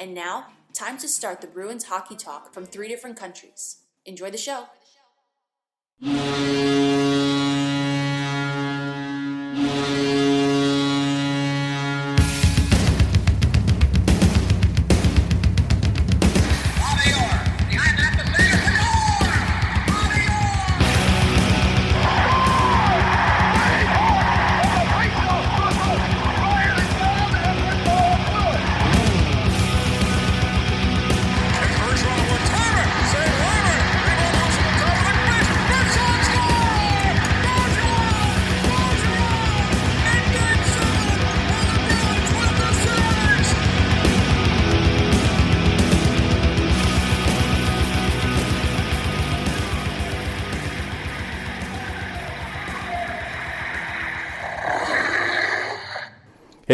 And now, time to start the Bruins hockey talk from three different countries. Enjoy the show.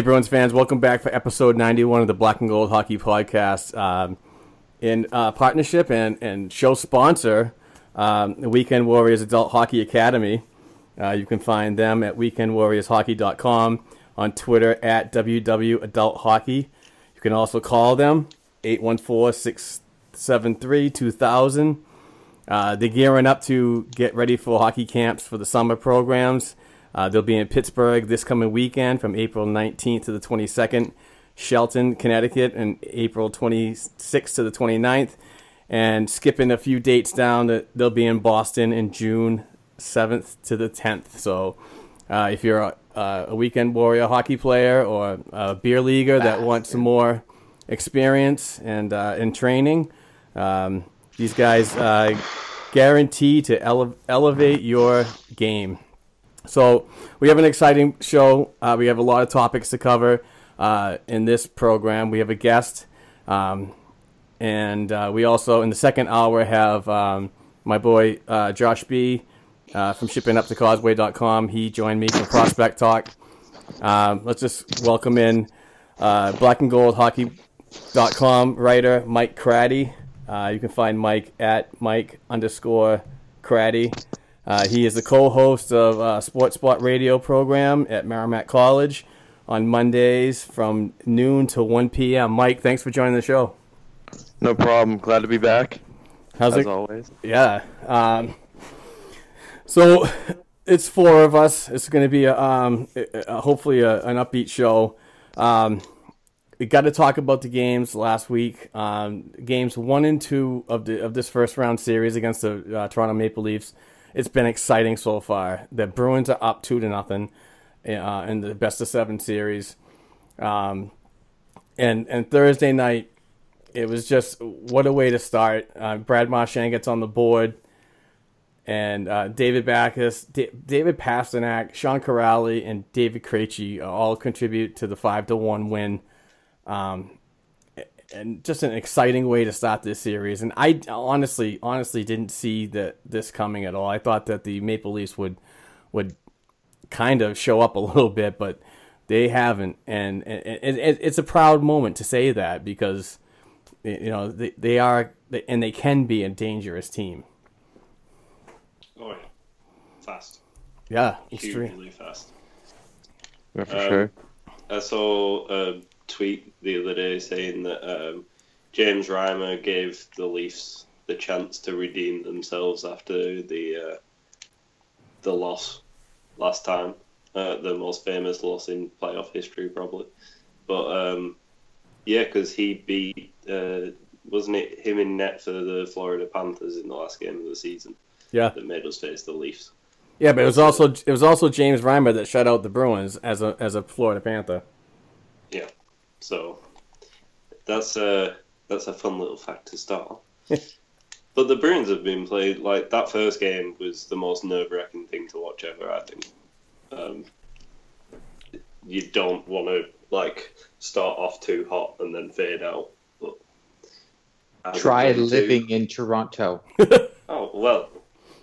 Bruins fans, welcome back for episode 91 of the Black and Gold Hockey Podcast. Um, in uh, partnership and, and show sponsor, um, the Weekend Warriors Adult Hockey Academy. Uh, you can find them at weekendwarriorshockey.com, on Twitter at WWAdultHockey. You can also call them 814 673 2000. Uh, they're gearing up to get ready for hockey camps for the summer programs. Uh, they'll be in Pittsburgh this coming weekend from April 19th to the 22nd, Shelton, Connecticut, and April 26th to the 29th. And skipping a few dates down, they'll be in Boston in June 7th to the 10th. So uh, if you're a, a, weekend warrior hockey player or a beer leaguer that wants some more experience and uh, in training, um, these guys uh, guarantee to ele- elevate your game. So we have an exciting show. Uh, we have a lot of topics to cover uh, in this program. We have a guest, um, and uh, we also in the second hour have um, my boy uh, Josh B uh, from shippinguptocauseway.com. He joined me for Prospect Talk. Um, let's just welcome in uh, Black and Gold Hockey.com writer Mike Cratty. you can find Mike at Mike underscore Cratty. Uh, he is the co-host of uh, Sports Spot radio program at Merrimack College on Mondays from noon to 1 p.m. Mike, thanks for joining the show. No problem. Glad to be back. How's it? as it? always. Yeah. Um, so it's four of us. It's going to be a, um, a, hopefully a, an upbeat show. Um, we got to talk about the games last week. Um, games one and two of the of this first round series against the uh, Toronto Maple Leafs it's been exciting so far. The Bruins are up two to nothing uh, in the best of seven series, um, and and Thursday night it was just what a way to start. Uh, Brad Marchand gets on the board, and uh, David Backes, D- David Pastrnak, Sean Kuraly, and David Krejci all contribute to the five to one win. Um, and just an exciting way to start this series. And I honestly, honestly didn't see that this coming at all. I thought that the Maple Leafs would would kind of show up a little bit, but they haven't. And, and, and it's a proud moment to say that because you know they, they are and they can be a dangerous team. Oh yeah, fast. Yeah, extremely fast. Yeah, for um, sure. I saw. Uh, tweet the other day saying that um, James Reimer gave the Leafs the chance to redeem themselves after the uh, the loss last time, uh, the most famous loss in playoff history probably. But um, yeah, because he beat uh, wasn't it him in net for the Florida Panthers in the last game of the season? Yeah, that made us face the Leafs. Yeah, but it was also it was also James Reimer that shut out the Bruins as a as a Florida Panther. Yeah. So that's a that's a fun little fact to start. but the Bruins have been played like that first game was the most nerve wracking thing to watch ever. I think um, you don't want to like start off too hot and then fade out. But Try game two- living in Toronto. Oh well,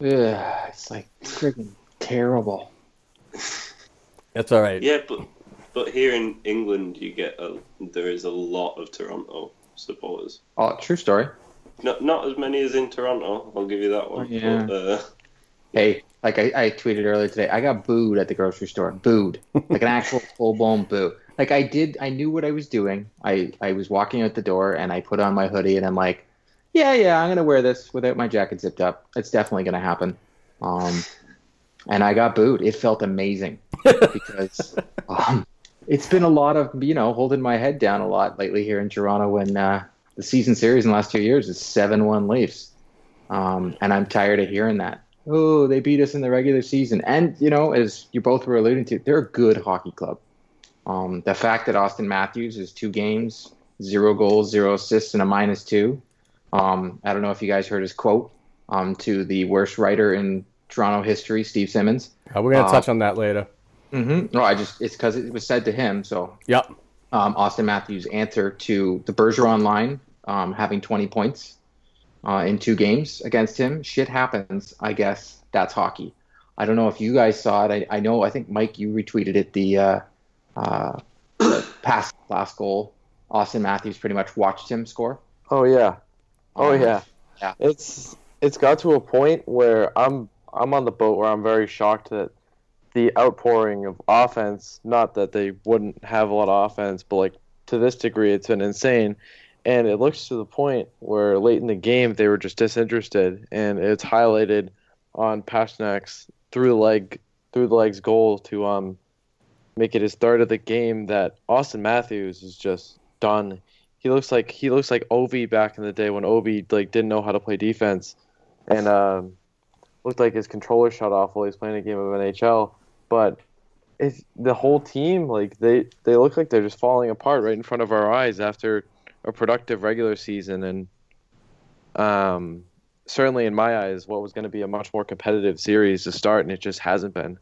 Ugh, it's like friggin' terrible. That's all right. yeah, but but here in England, you get a there is a lot of Toronto supporters. Oh, true story. Not not as many as in Toronto. I'll give you that one. Yeah. But, uh, Hey, like I, I tweeted earlier today, I got booed at the grocery store. Booed. Like an actual full blown boo. Like I did I knew what I was doing. I, I was walking out the door and I put on my hoodie and I'm like, Yeah, yeah, I'm gonna wear this without my jacket zipped up. It's definitely gonna happen. Um and I got booed. It felt amazing. Because um it's been a lot of you know, holding my head down a lot lately here in Toronto when uh the season series in the last two years is seven one Leafs. Um, and I'm tired of hearing that. Oh, they beat us in the regular season. And, you know, as you both were alluding to, they're a good hockey club. Um, the fact that Auston Matthews is two games, zero goals, zero assists, and a minus two. Um, I don't know if you guys heard his quote um, to the worst writer in Toronto history, Steve Simmons. Uh, we're gonna Uh, touch on that later. Mm-hmm. No, I just, it's because it was said to him. So Yep. um, Auston Matthews' answer to the Bergeron line um, having 20 points uh, in two games against him. Shit happens. I guess that's hockey. I don't know if you guys saw it. I, I know. I think Mike, you retweeted it. The uh, uh, pass last goal. Auston Matthews pretty much watched him score. Oh yeah. Oh Um, yeah. yeah. It's it's got to a point where I'm I'm on the boat where I'm very shocked that the outpouring of offense, not that they wouldn't have a lot of offense, but like to this degree it's been insane. And it looks to the point where late in the game they were just disinterested and it's highlighted on Pastrnak's through the leg through the legs goal to um make it his third of the game that Auston Matthews is just done he looks like he looks like Ovi back in the day when Ovi like didn't know how to play defense, and um, looked like his controller shut off while he was playing a game of NHL. But if the whole team like they they look like they're just falling apart right in front of our eyes after a productive regular season, and um, certainly in my eyes, what was going to be a much more competitive series to start, and it just hasn't been.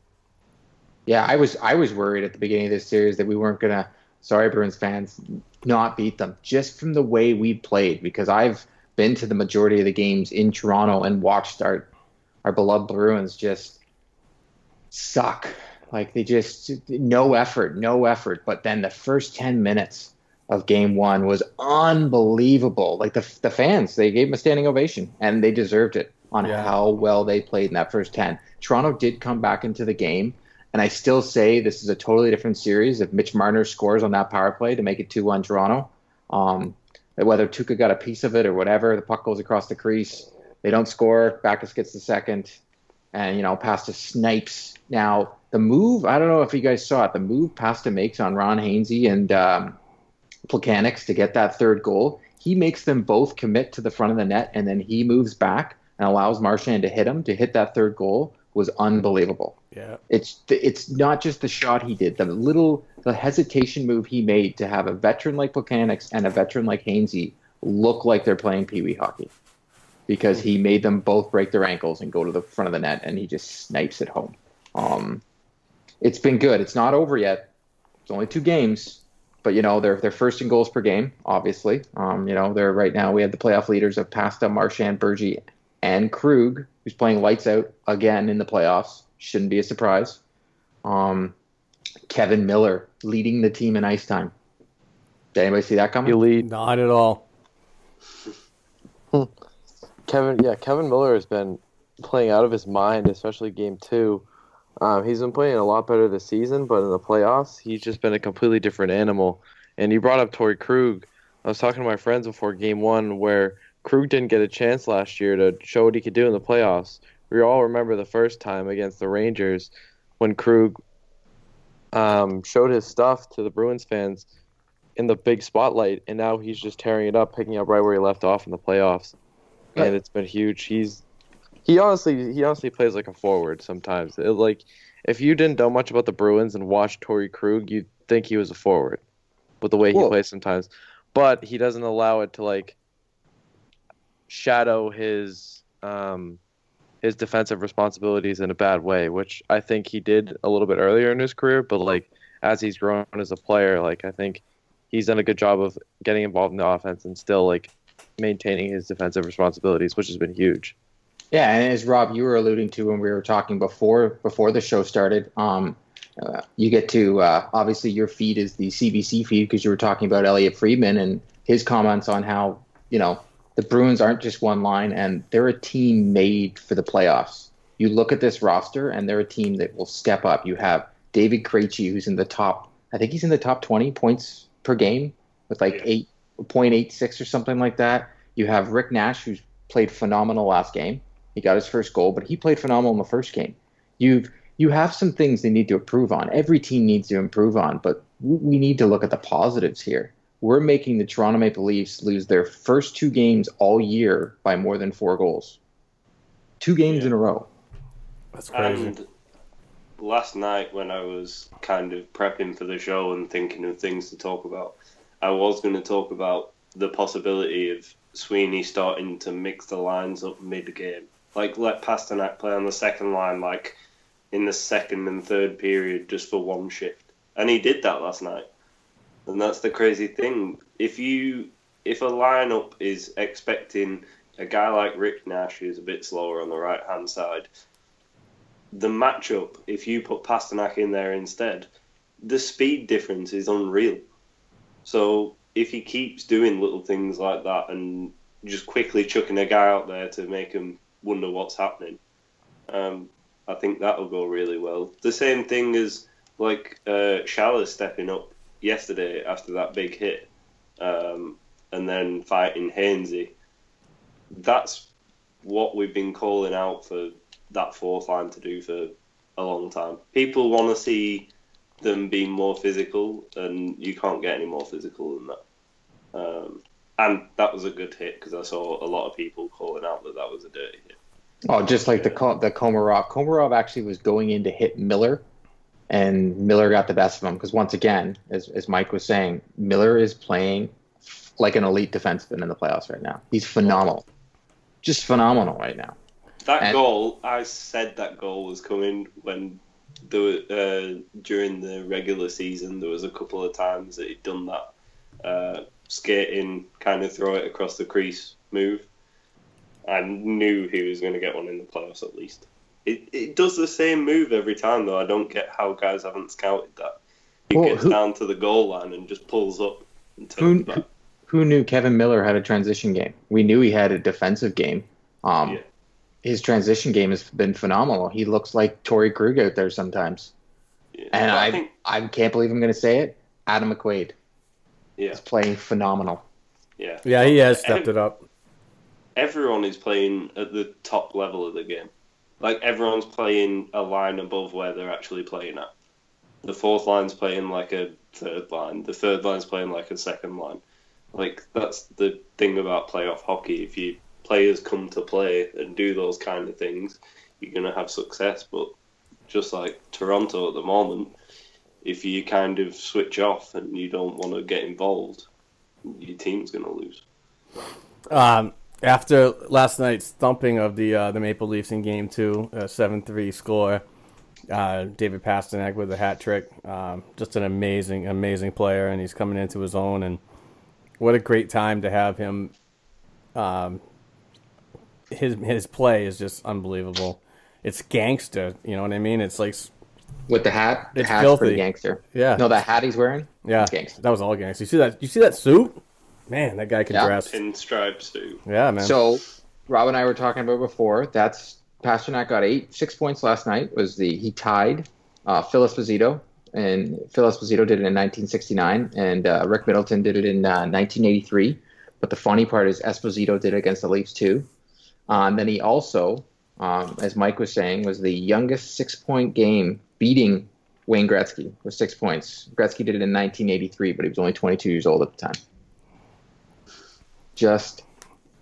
Yeah, I was I was worried at the beginning of this series that we weren't gonna. Sorry, Bruins fans, not beat them just from the way we played. Because I've been to the majority of the games in Toronto and watched our our beloved Bruins just suck. Like they just no effort, no effort. But then the first ten minutes of game one was unbelievable. Like the the fans, they gave them a standing ovation, and they deserved it on Yeah. how well they played in that first ten. Toronto did come back into the game, and I still say this is a totally different series if Mitch Marner scores on that power play to make it two one Toronto. Um, whether Tuukka got a piece of it or whatever, the puck goes across the crease. They don't score. Backes gets the second, and you know, Pasta snipes. Now the move, I don't know if you guys saw it. The move Pasta makes on Ron Hainsey and um, Plekanec to get that third goal. He makes them both commit to the front of the net, and then he moves back and allows Marchand to hit him to hit that third goal. Was unbelievable. Yeah. It's it's not just the shot he did, the little the hesitation move he made to have a veteran like Plekanec and a veteran like Hainsey look like they're playing pee wee hockey, because he made them both break their ankles and go to the front of the net, and he just snipes it home. Um, it's been good. It's not over yet. It's only two games, but you know they're they're first in goals per game. Obviously, um, you know they're right now. We have the playoff leaders of Pasta, Marchand, Bergie, and Krug, who's playing lights out again in the playoffs. Shouldn't be a surprise. Um, Kevan Miller leading the team in ice time. Did anybody see that coming? Elite. Not at all. Kevan, yeah, Kevan Miller has been playing out of his mind, especially game two. Um, he's been playing a lot better this season, but in the playoffs, he's just been a completely different animal. And you brought up Torrey Krug. I was talking to my friends before game one where Krug didn't get a chance last year to show what he could do in the playoffs. We all remember the first time against the Rangers when Krug um, showed his stuff to the Bruins fans in the big spotlight, and now he's just tearing it up, picking up right where he left off in the playoffs And it's been huge. He's he honestly he honestly plays like a forward sometimes. It, like if you didn't know much about the Bruins and watched Torrey Krug, you'd think he was a forward, with the way he plays sometimes. But he doesn't allow it to like shadow his um his defensive responsibilities in a bad way, which I think he did a little bit earlier in his career. But like as he's grown as a player. Like I think he's done a good job of getting involved in the offense and still like maintaining his defensive responsibilities, which has been huge. Yeah, and as Rob, you were alluding to when we were talking before before the show started, um, uh, you get to uh, obviously your feed is the CBC feed because you were talking about Elliot Friedman and his comments on how you know the Bruins aren't just one line and they're a team made for the playoffs. You look at this roster and they're a team that will step up. You have David Krejci, who's in the top, I think he's in the top 20 points per game with like eight point eight six or something like that. You have Rick Nash, who's played phenomenal last game. He got his first goal, but he played phenomenal in the first game. You've you have some things they need to improve on. Every team needs to improve on, but we need to look at the positives here. We're making the Toronto Maple Leafs lose their first two games all year by more than four goals. Two games Yeah. in a row. That's crazy. And last night, when I was kind of prepping for the show and thinking of things to talk about, I was going to talk about the possibility of Sweeney starting to mix the lines up mid game. Like, let Pastrnak play on the second line, like in the second and third period, just for one shift. And he did that last night. And that's the crazy thing. If you if a lineup is expecting a guy like Rick Nash, who's a bit slower on the right hand side, the matchup, if you put Pastrnak in there instead, the speed difference is unreal. So if he keeps doing little things like that and just quickly chucking a guy out there to make him wonder what's happening, um, I think that'll go really well. The same thing as like uh, Schaller stepping up yesterday after that big hit, um, and then fighting Hainsey. That's what we've been calling out for that fourth line to do for a long time. People want to see them being more physical, and you can't get any more physical than that. Um, and that was a good hit because I saw a lot of people calling out that that was a dirty hit. Oh, just like the the Komarov. Komarov actually was going in to hit Miller, and Miller got the best of him because once again, as as Mike was saying, Miller is playing like an elite defenseman in the playoffs right now. He's phenomenal, just phenomenal right now. That And- goal, I said that goal was coming when there were, uh, during the regular season. There was a couple of times that he'd done that uh, skating, kind of throw it across the crease move. I knew he was going to get one in the playoffs at least. It it does the same move every time though. I don't get how guys haven't scouted that. He Well, gets who- down to the goal line and just pulls up and Who, who knew Kevan Miller had a transition game? We knew he had a defensive game. Um, Yeah. His transition game has been phenomenal. He looks like Torrey Krug out there sometimes. Yeah. And But I, think, I can't believe I'm going to say it. Adam McQuaid yeah, is playing phenomenal. yeah, Yeah, he has stepped it up. everyone is playing at the top level of the game. Like everyone's playing a line above where they're actually playing at. The fourth line's playing like a third line. The third line's playing like a second line. Like that's the thing about playoff hockey. If you players come to play and do those kind of things, you're gonna have success. But just like Toronto at the moment, if you kind of switch off and you don't want to get involved, your team's gonna lose. Um, after last night's thumping of the uh, the Maple Leafs in Game Two, seven three score, uh, David Pastrnak with a hat trick. Um, just an amazing, amazing player, and he's coming into his own. And what a great time to have him. Um, his his play is just unbelievable. It's gangster, you know what I mean? It's like, With the hat, the It's hat's filthy. pretty gangster. yeah, No, that hat he's wearing, yeah, gangster. that was all gangster. You see that? You see that suit? Man, that guy can dress. Yeah. dress. Pinstripes too. Yeah, man. So, Rob and I were talking about before. That's Pastrnak got eight, six points last night. Was the he tied uh, Phil Esposito, and Phil Esposito did it in 1969, and uh, Rick Middleton did it in uh, 1983. But the funny part is Esposito did it against the Leafs too. Uh, and then he also, um, as Mike was saying, was the youngest six-point game beating Wayne Gretzky with six points. Gretzky did it in 1983, but he was only 22 years old at the time. Just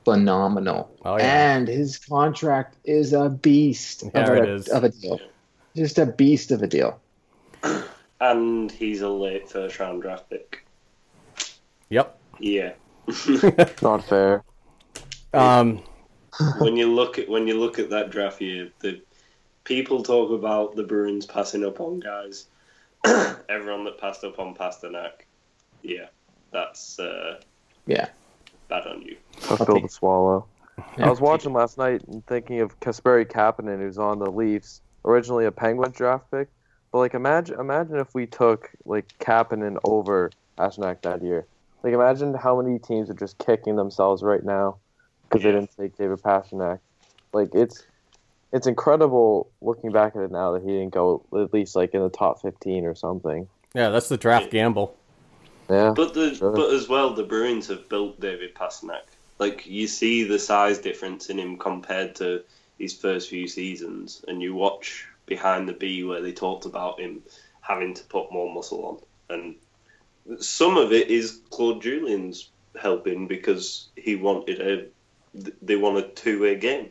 phenomenal. Oh, yeah. And his contract is a beast Yeah, of, a, it is. of a deal. Just a beast of a deal. And he's a late first round draft pick. yep. Yeah. Not fair. Um, when you look at when you look at that draft year, the people talk about the Bruins passing up on guys, everyone that passed up on Pastrnak, yeah, that's uh, Yeah. bad on you. Tough pill to swallow. Yeah. I was watching last night and thinking of Kasperi Kapanen, who's on the Leafs, originally a Penguin draft pick. But like, imagine imagine if we took like Kapanen over Pastrnak that year. Like, imagine how many teams are just kicking themselves right now because Yeah. they didn't take David Pastrnak. Like, it's it's incredible looking back at it now that he didn't go at least like in the top fifteen or something. Yeah, that's the draft gamble. Yeah, But the Sure. but as well, the Bruins have built David Pastrnak. Like you see the size difference in him compared to his first few seasons, and you watch behind the B where they talked about him having to put more muscle on, and some of it is Claude Julien's helping because he wanted a they want a two way game,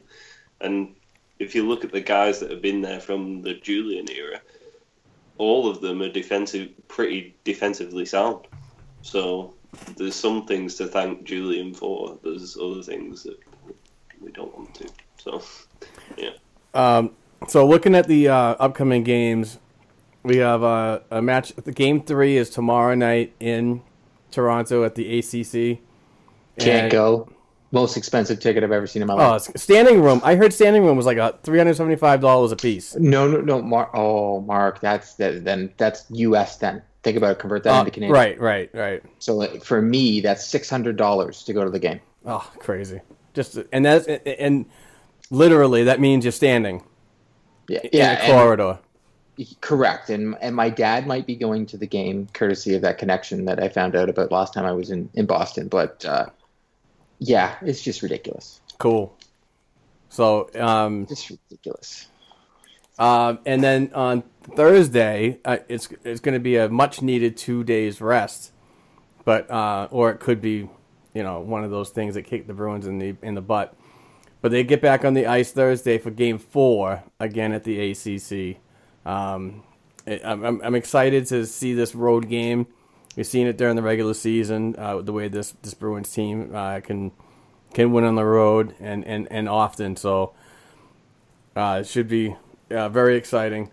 and if you look at the guys that have been there from the Julien era, all of them are defensive, pretty defensively sound. So there's some things to thank Julien for. There's other things that we don't want to. So Um, so looking at the uh, upcoming games, we have uh, a match. The game three is tomorrow night in Toronto at the ACC. Can't And- go. Most expensive ticket I've ever seen in my Oh, life. it's- standing room. I heard standing room was like a three hundred seventy five dollars a piece. No, no, no, Mark. Oh, Mark, that's that. Then that's U.S. Then think about it. Convert that Uh, into Canadian. right, right, right. So like, for me, that's six hundred dollars to go to the game. Oh, crazy! Just and that's and literally that means you're standing Yeah, in yeah, and- corridor. correct. And and my dad might be going to the game courtesy of that connection that I found out about last time I was in in Boston. But uh, yeah, it's just ridiculous. Cool. So, um, Just ridiculous. Um, and then on Thursday, uh, it's it's going to be a much needed two days rest, but uh, or it could be, you know, one of those things that kick the Bruins in the in the butt. But they get back on the ice Thursday for Game Four again at the ACC. Um, I'm I'm excited to see this road game. We've seen it during the regular season, uh, the way this this Bruins team uh, can can win on the road and, and, and often. So uh, it should be uh, very exciting.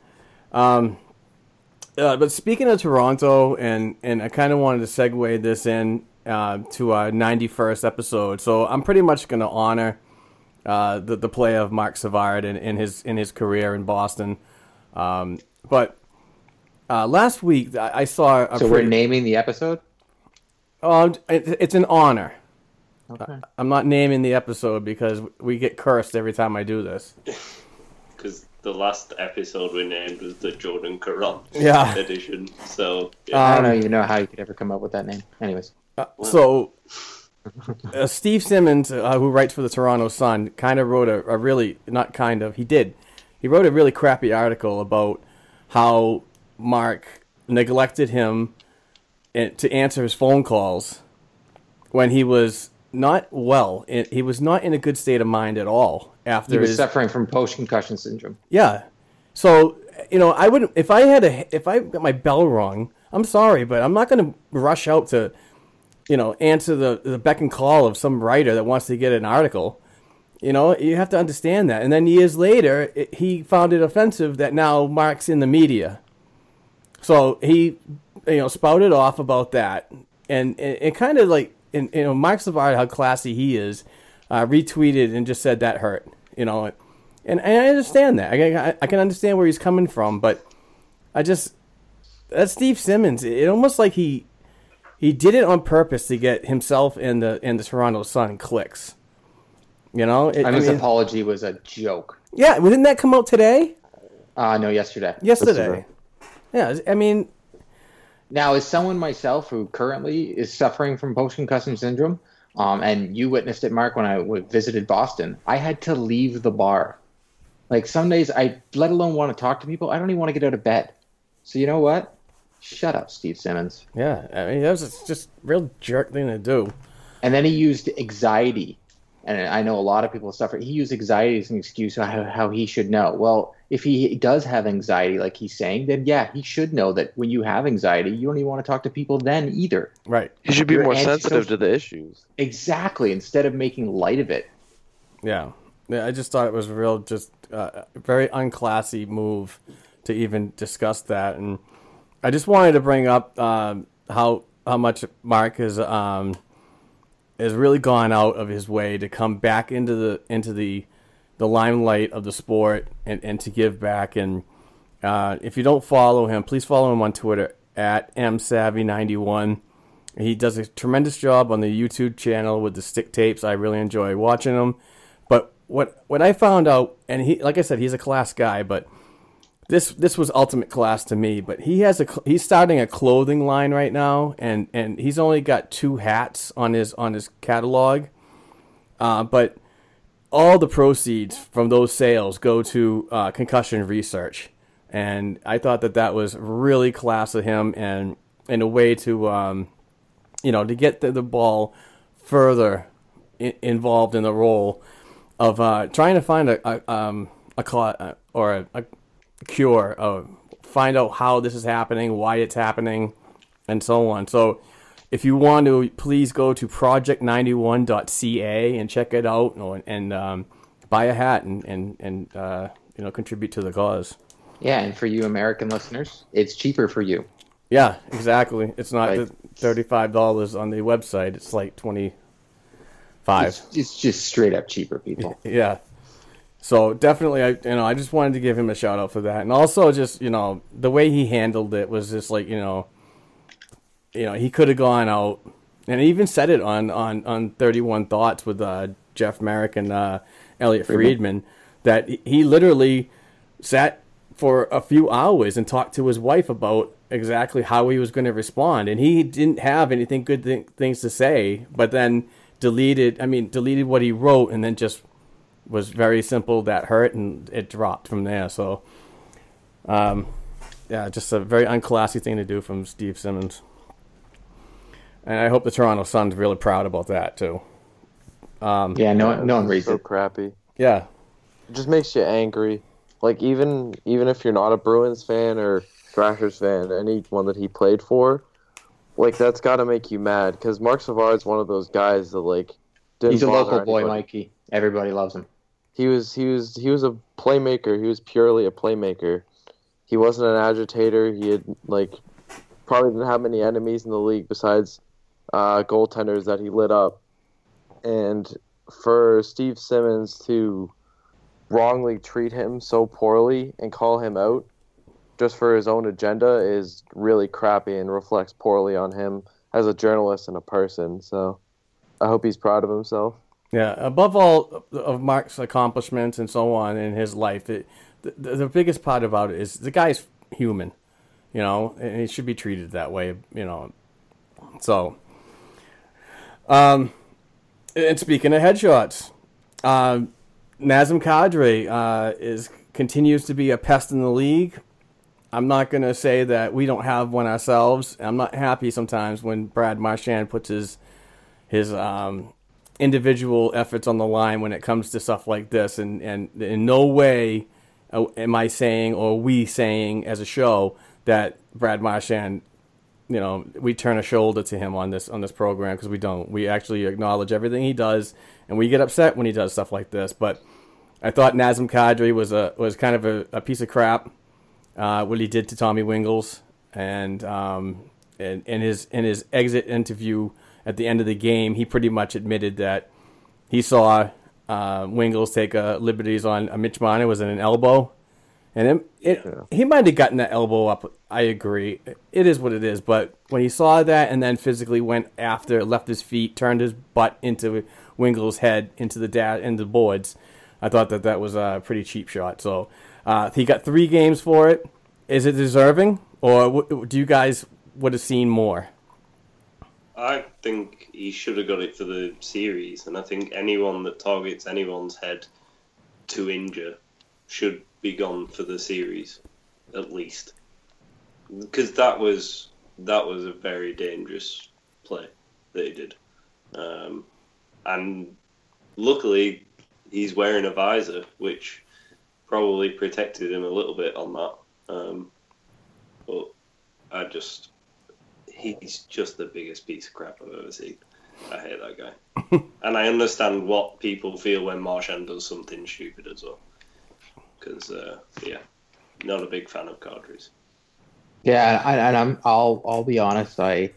Um, uh, but speaking of Toronto, and, and I kind of wanted to segue this in uh, to our 91st episode. So I'm pretty much going to honor the, the play of Marc Savard in, in his in his career in Boston. Um, but uh, last week I, I saw a So we're naming the episode. Oh, it, it's an honor. Okay. I'm not naming the episode because we get cursed every time I do this. because the last episode we named was the Jordan Caron Yeah. edition. So I don't Um, even know how you could ever come up with that name. Anyways, Uh, so, uh, Steve Simmons, uh, who writes for the Toronto Sun, kind of wrote a, a really not kind of he did. He wrote a really crappy article about how Mark neglected him eh, to answer his phone calls when he was not well. Eh, he was not in a good state of mind at all after he was his suffering from post concussion syndrome. Yeah. So you know, I wouldn't if I had a if I got my bell rung. I'm sorry, but I'm not going to rush out to, you know, answer the the beck and call of some writer that wants to get an article. You know, you have to understand that. And then years later, it, he found it offensive that now Mark's in the media. So he, you know, spouted off about that, and it, kind of like, and you know, Marc Savard, how classy he is, uh, retweeted and just said that hurt. You know, and, and I understand that. I, I, I can understand where he's coming from, but I just that's Steve Simmons. It almost like he he did it on purpose to get himself and the and the Toronto Sun clicks. You know, it, And I his mean, apology was a joke. yeah, didn't that come out today? Uh, no, yesterday. Yesterday. Yeah, I mean, Now, as someone myself who currently is suffering from post concussion syndrome, um, and you witnessed it, Mark, when I w- visited Boston, I had to leave the bar. Like some days, I let alone want to talk to people, I don't even want to get out of bed. So you know what? Shut up, Steve Simmons. yeah, I mean that was just real jerk thing to do. And then he used anxiety, and I know a lot of people suffer. He used anxiety as an excuse how, how he should know. Well, if he does have anxiety, like he's saying, then yeah, he should know that when you have anxiety, you don't even want to talk to people then either. Right. He should be You're more antisocial. sensitive to the issues. Exactly. Instead of making light of it. Yeah. Yeah, I just thought it was real, just uh, a very unclassy move to even discuss that. And I just wanted to bring up um, how how much Mark is. um, has really gone out of his way to come back into the into the the limelight of the sport and, and to give back. And uh, if you don't follow him, please follow him on Twitter at msavvy91. He does a tremendous job on the YouTube channel with the stick tapes. I really enjoy watching them. But what what I found out, and he like I said, he's a class guy, but this this was ultimate class to me. But he has a he's starting a clothing line right now, and and he's only got two hats on his on his catalog. Uh, but all the proceeds from those sales go to uh, concussion research, and I thought that that was really class of him, and in a way to um, you know to get the, the ball further involved in the role of uh, trying to find a a, um, a cla- or a, a cure, of find out how this is happening, why it's happening, and so on. So, if you want to, please go to project91.ca and check it out, and, and um, buy a hat and and and uh, you know contribute to the cause. Yeah, and for you American listeners, it's cheaper for you. Yeah, exactly. It's not the thirty-five dollars on the website. It's like twenty-five. It's, it's just straight up cheaper, people. Yeah. So definitely, I you know I just wanted to give him a shout out for that, and also just you know the way he handled it was just like you know, you know he could have gone out, and he even said it on on on Thirty One Thoughts with uh, Jeff Marek and uh, Elliot Friedman that he- literally sat for a few hours and talked to his wife about exactly how he was going to respond, and he didn't have anything good th- things to say, but then deleted. I mean, deleted what he wrote, and then just was very simple. That hurt, and it dropped from there. So, um, yeah, just a very unclassy thing to do from Steve Simmons. And I hope the Toronto Sun's really proud about that too. Um, Yeah, no, no one reads so it. crappy. yeah, It just makes you angry. Like even even if you're not a Bruins fan or Thrashers fan, anyone that he played for, like that's got to make you mad. Because Marc Savard's one of those guys that like didn't He's a local boy, anybody. Mikey. Everybody loves him. He was he was he was a playmaker. He was purely a playmaker. He wasn't an agitator. He had like probably didn't have many enemies in the league besides uh, goaltenders that he lit up. And for Steve Simmons to wrongly treat him so poorly and call him out just for his own agenda is really crappy and reflects poorly on him as a journalist and a person. So I hope he's proud of himself. Yeah, above all of Mark's accomplishments and so on in his life, it, the, the biggest part about it is the guy's human, you know, and he should be treated that way, you know. So, um, and speaking of headshots, um, Nazem Kadri uh, is continues to be a pest in the league. I'm not going to say that we don't have one ourselves. I'm not happy sometimes when Brad Marchand puts his his um, individual efforts on the line when it comes to stuff like this. And, and in no way uh, am I saying or we saying as a show that Brad Marchand, you know, we turn a shoulder to him on this on this program because we don't. We actually acknowledge everything he does, and we get upset when he does stuff like this. But I thought Nazem Kadri was a was kind of a, a piece of crap. Uh, what he did to Tommy Wingels, and um, and in his in his exit interview at the end of the game, he pretty much admitted that he saw uh, Wingels take uh, liberties on uh, Mitch Marner was in an elbow, and it, it he might have gotten that elbow up. I agree, it is what it is. But when he saw that and then physically went after, left his feet, turned his butt into Wingels' head into the da- into the boards, I thought that that was a pretty cheap shot. So uh, he got three games for it. Is it deserving, or w- do you guys would have seen more? I think he should have got it for the series, and I think anyone that targets anyone's head to injure should be gone for the series, at least, because that was that was a very dangerous play that he did, um, and luckily he's wearing a visor, which probably protected him a little bit on that. Um, but I just he's just the biggest piece of crap I've ever seen. I hate that guy. and I understand what people feel when Marchand does something stupid as well. Because, uh, yeah, not a big fan of Kadri's. Yeah, and, I'm I'll I'll be honest. I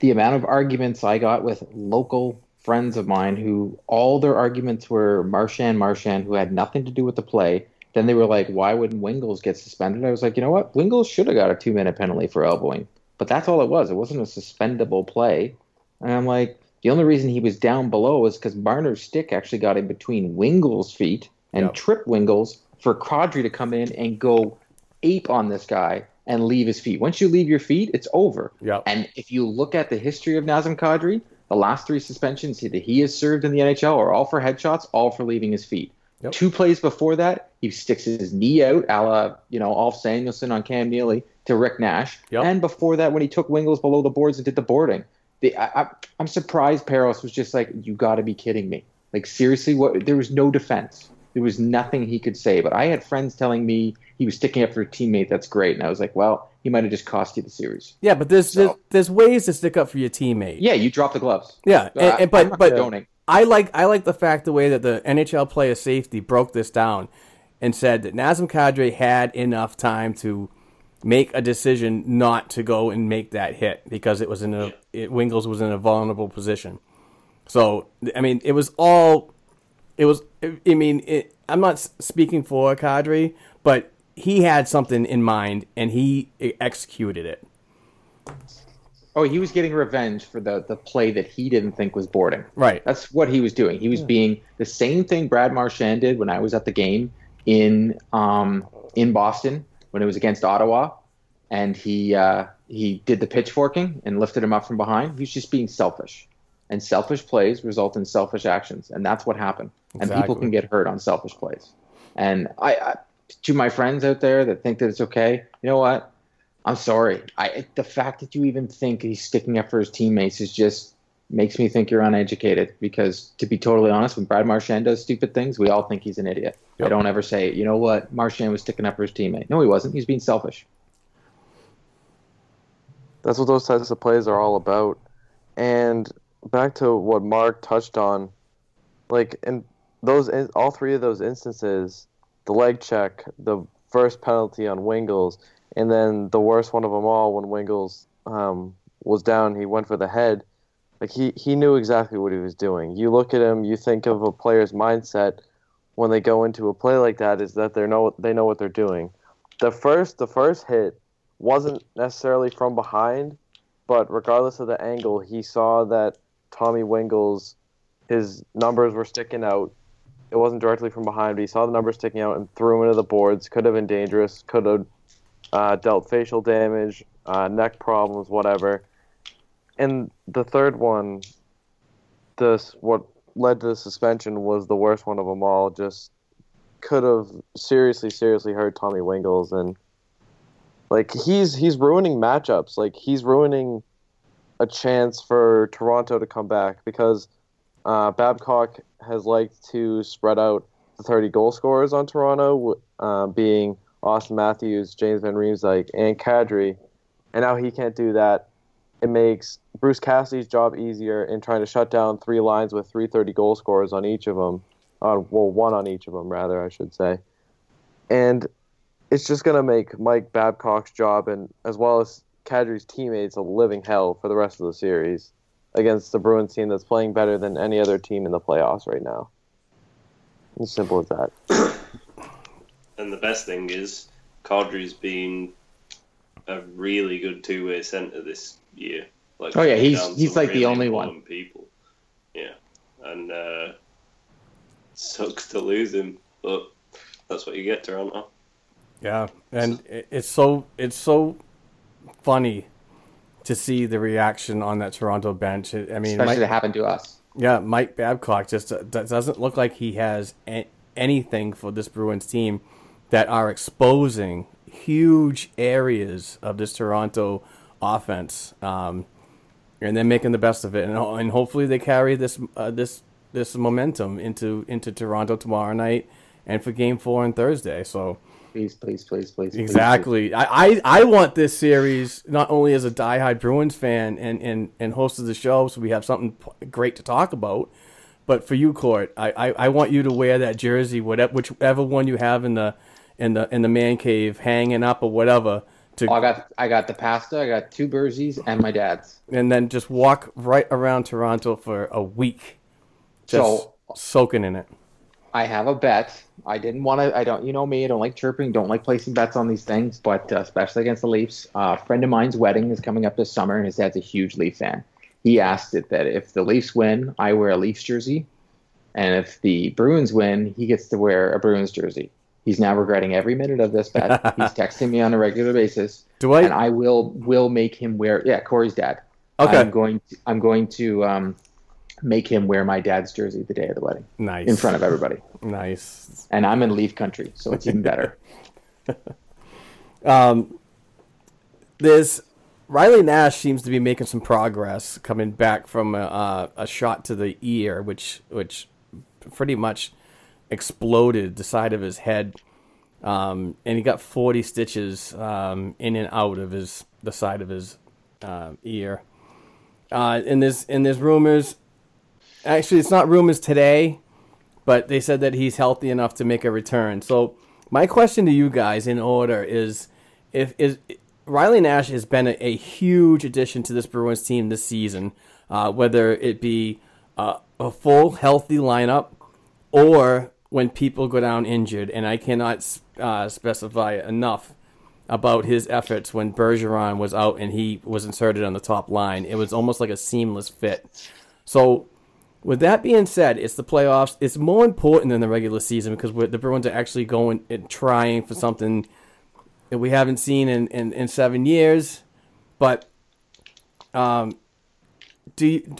the amount of arguments I got with local friends of mine who all their arguments were Marchand Marchand, who had nothing to do with the play. Then they were like, "Why wouldn't Wingels get suspended?" I was like, "You know what? Wingels should have got a two minute penalty for elbowing, but that's all it was. It wasn't a suspendable play." And I'm like, the only reason he was down below was because Marner's stick actually got in between Wingels' feet and Yep. trip Wingels for Kadri to come in and go ape on this guy and leave his feet. Once you leave your feet, it's over. Yep. And if you look at the history of Nazem Kadri, the last three suspensions that he has served in the NHL are all for headshots, all for leaving his feet. Yep. Two plays before that, he sticks his knee out, a la, you know, Ulf Samuelsson on Cam Neely to Rick Nash. Yep. And before that, when he took Wingels below the boards and did the boarding. The, I, I, I'm surprised Parros was just like, you got to be kidding me. Like, seriously, what? there was no defense. There was nothing he could say. But I had friends telling me he was sticking up for a teammate. That's great. And I was like, well, he might have just cost you the series. Yeah, but there's, So- there's there's ways to stick up for your teammate. Yeah, you drop the gloves. Yeah, uh, and, and- but I'm but condoning. I like I like the fact the way that the NHL player safety broke this down and said that Nazem Kadri had enough time to make a decision not to go and make that hit because it was in a it, Wingels was in a vulnerable position. So I mean, it was all it was. I mean, it, I'm not speaking for Kadri, but he had something in mind and he executed it. Oh, he was getting revenge for the, the play that he didn't think was boarding. Right. That's what he was doing. He was being the same thing Brad Marchand did when I was at the game in um, in Boston when it was against Ottawa, and he uh, he did the pitchforking and lifted him up from behind. He was just being selfish, and selfish plays result in selfish actions, and that's what happened. And people can get hurt on selfish plays. And I, I to my friends out there that think that it's okay, you know what? I'm sorry. I the fact that you even think he's sticking up for his teammates is just makes me think you're uneducated. Because to be totally honest, when Brad Marchand does stupid things, we all think he's an idiot. I don't ever say, you know what, Marchand was sticking up for his teammate. No, he wasn't. he's was being selfish. That's what those types of plays are all about. And back to what Mark touched on, like in those, in, all three of those instances, the leg check, the first penalty on Wingels, and then the worst one of them all when Wingels um, was down, he went for the head. Like he, he knew exactly what he was doing. You look at him, you think of a player's mindset when they go into a play like that is that they know they know what they're doing. The first the first hit wasn't necessarily from behind, but regardless of the angle, he saw that Tommy Wingels, his numbers were sticking out. It wasn't directly from behind, but he saw the numbers sticking out and threw him into the boards. Could have been dangerous. Could have uh, dealt facial damage, uh, neck problems, whatever. And the third one, this what led to the suspension was the worst one of them all. Just could have seriously, seriously hurt Tommy Wingels, and like he's he's ruining matchups. Like he's ruining a chance for Toronto to come back because uh, Babcock has liked to spread out the 30 goal scorers on Toronto, uh, being Auston Matthews, James Van Riemsdyk, and Kadri, and now he can't do that. It makes Bruce Cassidy's job easier in trying to shut down three lines with 330 goal scorers on each of them. Uh, well, one on each of them, rather, I should say. And it's just going to make Mike Babcock's job and as well as Kadri's teammates a living hell for the rest of the series against the Bruins team that's playing better than any other team in the playoffs right now. As simple as that. And the best thing is, Kadri's been a really good two-way centre this year. Like, Oh, yeah, he's- he's some like the only one. People, yeah, and uh, sucks to lose him, but that's what you get, Toronto. Yeah, and it's so it's so funny to see the reaction on that Toronto bench. I mean, Especially Mike, to happen to us. yeah, Mike Babcock just uh, doesn't look like he has a- anything for this Bruins team that are exposing huge areas of this Toronto offense, um, and then making the best of it. And, and hopefully they carry this uh, this this momentum into into Toronto tomorrow night and for Game Four on Thursday. So. Please, please, please, please. please, Exactly. I, I, I want this series not only as a diehard Bruins fan and, and, and host of the show, so we have something great to talk about, but for you, Court, I, I, I want you to wear that jersey, whatever, whichever one you have in the in the in the man cave, hanging up or whatever, to Oh, I got I got the pasta. I got two Berzies and my dad's. and then just walk right around Toronto for a week, just So- soaking in it. I have a bet. I didn't want to. I don't. You know me. I don't like chirping. Don't like placing bets on these things. But uh, especially against the Leafs, uh, a friend of mine's wedding is coming up this summer, and his dad's a huge Leaf fan. He asked it that if the Leafs win, I wear a Leafs jersey, and if the Bruins win, he gets to wear a Bruins jersey. He's now regretting every minute of this bet. He's texting me on a regular basis, Do I? and I will will make him wear. Yeah, Corey's dad. okay, I'm going. To, I'm going to um, make him wear my dad's jersey the day of the wedding nice in front of everybody Nice. and I'm in Leaf Country, so it's even better. Um, there's Riley Nash seems to be making some progress coming back from a, uh, a shot to the ear, which which pretty much exploded the side of his head, um, and he got 40 stitches um, in and out of his the side of his uh, ear. Uh, and there's and there's rumors. Actually, it's not rumors today, but they said that he's healthy enough to make a return. So my question to you guys, in order, is if is Riley Nash has been a, a huge addition to this Bruins team this season, uh, whether it be a full healthy lineup or when people go down injured, and I cannot uh, specify enough about his efforts when Bergeron was out and he was inserted on the top line. It was almost like a seamless fit. So, with that being said, it's the playoffs. It's more important than the regular season because the Bruins are actually going and trying for something that we haven't seen in, in, in seven years. But, um, do you,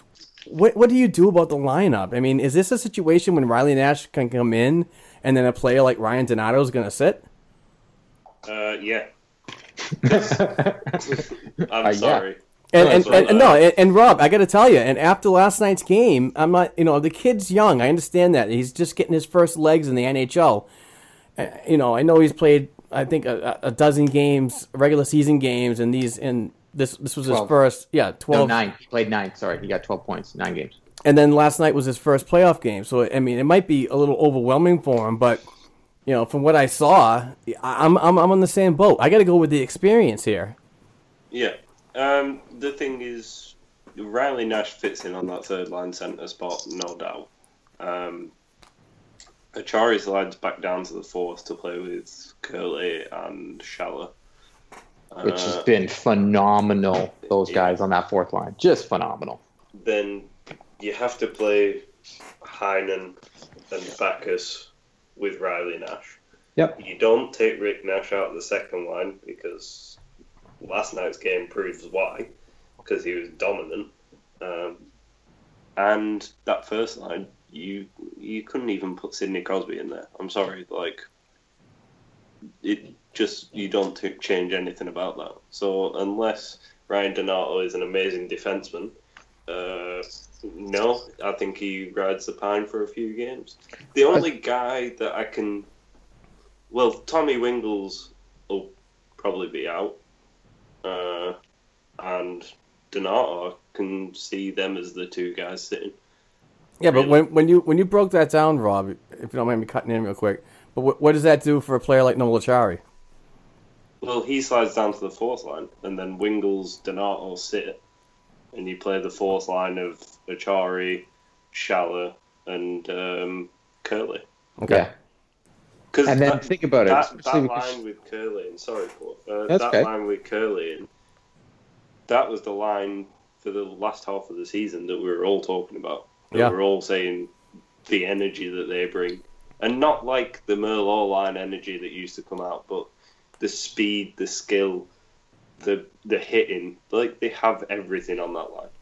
what what do you do about the lineup? I mean, is this a situation when Riley Nash can come in and then a player like Ryan Donato is going to sit? Uh, yeah. I'm yeah. sorry. And, and, and, and no, and, and Rob, I got to tell you, and after last night's game, I'm not, you know, the kid's young. I understand that he's just getting his first legs in the NHL. Uh, you know, I know he's played, I think, a, a dozen games, regular season games, and these, and this, this was his first, yeah, No, twelve. nine. He played nine. Sorry, he got 12 points, nine games. And then last night was his first playoff game. So I mean, it might be a little overwhelming for him, but you know, from what I saw, I- I'm I'm, I'm on the same boat. I got to go with the experience here. Yeah. Um, the thing is, Riley Nash fits in on that third line centre spot, no doubt. Um, Acciari slides back down to the fourth to play with Kuraly and Schaller. Which has Uh, been phenomenal. Those yeah. guys on that fourth line, just phenomenal. then you have to play Heinen and Backes with Riley Nash. Yep. You don't take Rick Nash out of the second line because last night's game proves why, because he was dominant. Um, and that first line, you you couldn't even put Sidney Crosby in there. I'm sorry, like it just you don't t- change anything about that. So unless Ryan Donato is an amazing defenseman, uh, no, I think he rides the pine for a few games. The only guy that I can, well, Tommy Wingels will probably be out, uh, and Donato I can see them as the two guys sitting. Yeah, but when when you when you broke that down, Rob, if you don't mind me cutting in real quick, but what, what does that do for a player like Noel Acciari? Well, he slides down to the fourth line, and then Wingels, Donato sit, and you play the fourth line of Acciari, Schaller, and um, Kuraly. Okay. Yeah. Cause And then that, think about it. that, especially that because- line with Kuraly, and sorry, Paul, uh, That's that okay. line with Kuraly, and that was the line for the last half of the season that we were all talking about. That Yeah. we were all saying the energy that they bring, and not like the Merlot line energy that used to come out, but the speed, the skill, the the hitting. Like they have everything on that line,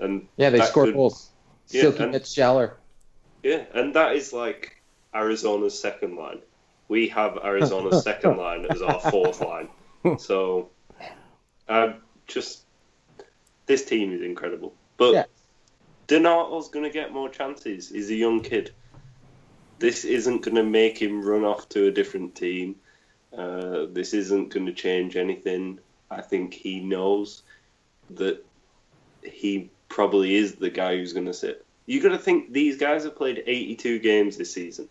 and yeah, they scored could- goals. Yeah, Silky Mitch Schaller. Yeah, and that is like Arizona's second line. We have Arizona's second line as our fourth line. So, um, just this team is incredible. But Yeah. Donato's going to get more chances. He's a young kid. This isn't going to make him run off to a different team. Uh, this isn't going to change anything. I think he knows that he probably is the guy who's going to sit. You got to think these guys have played 82 games this season.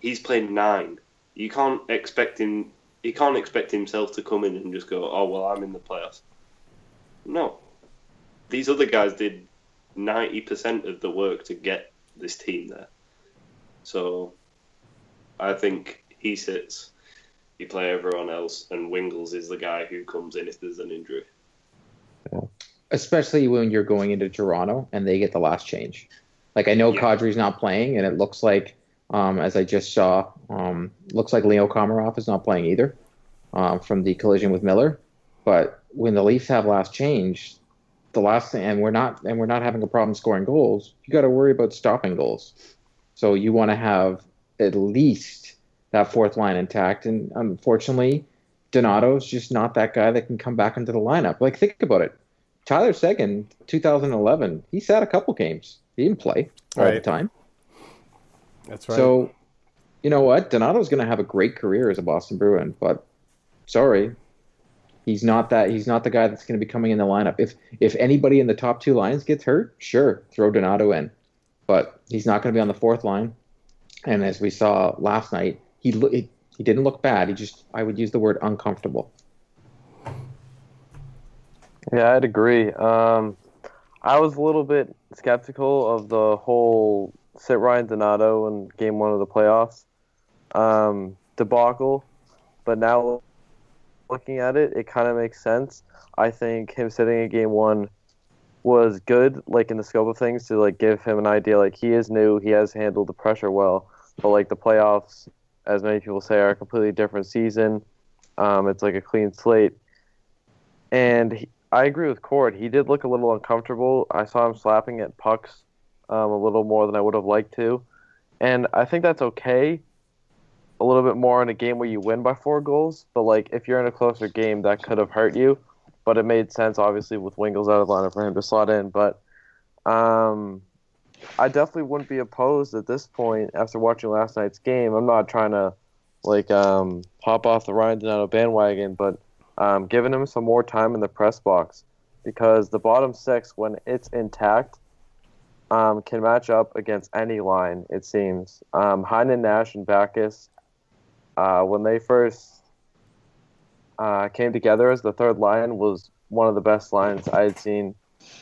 He's played nine. You can't expect him he can't expect himself to come in and just go, "Oh well, I'm in the playoffs." No, these other guys did ninety percent of the work to get this team there. So, I think he sits, you play everyone else, and Wingels is the guy who comes in if there's an injury. especially when you're going into Toronto and they get the last change. Like I know Yeah. Kadri's not playing, and it looks like, um, as I just saw, um, looks like Leo Komarov is not playing either, um, from the collision with Miller. But when the Leafs have last change, the last thing, and we're not, and we're not having a problem scoring goals, you got to worry about stopping goals. So you want to have at least that fourth line intact, and unfortunately, Donato's just not that guy that can come back into the lineup. Like think about it. Tyler Seguin, 2011, he sat a couple games. He didn't play all the time. That's right. So, you know what? Donato's going to have a great career as a Boston Bruin, but sorry, he's not that. He's not the guy that's going to be coming in the lineup. If if anybody in the top two lines gets hurt, sure, throw Donato in, but he's not going to be on the fourth line. And as we saw last night, he he didn't look bad. He just I would use the word uncomfortable. Yeah, I'd agree. Um, I was a little bit skeptical of the whole sit Ryan Donato in game one of the playoffs um, debacle, but now looking at it, it kind of makes sense. I think him sitting in game one was good, like in the scope of things, to like give him an idea. Like he is new, he has handled the pressure well, but like the playoffs, as many people say, are a completely different season. Um, it's like a clean slate, and he, I agree with Court. He did look a little uncomfortable. I saw him slapping at pucks um, a little more than I would have liked to, and I think that's okay. A little bit more in a game where you win by four goals, but like if you're in a closer game, that could have hurt you. But it made sense, obviously, with Wingels out of the lineup for him to slot in. But um, I definitely wouldn't be opposed at this point after watching last night's game. I'm not trying to like um, pop off the Ryan Donato bandwagon, but um, giving him some more time in the press box because the bottom six, when it's intact, um, can match up against any line. It seems um, Heinen, Nash, and Backes, uh, when they first uh, came together as the third line, was one of the best lines I had seen,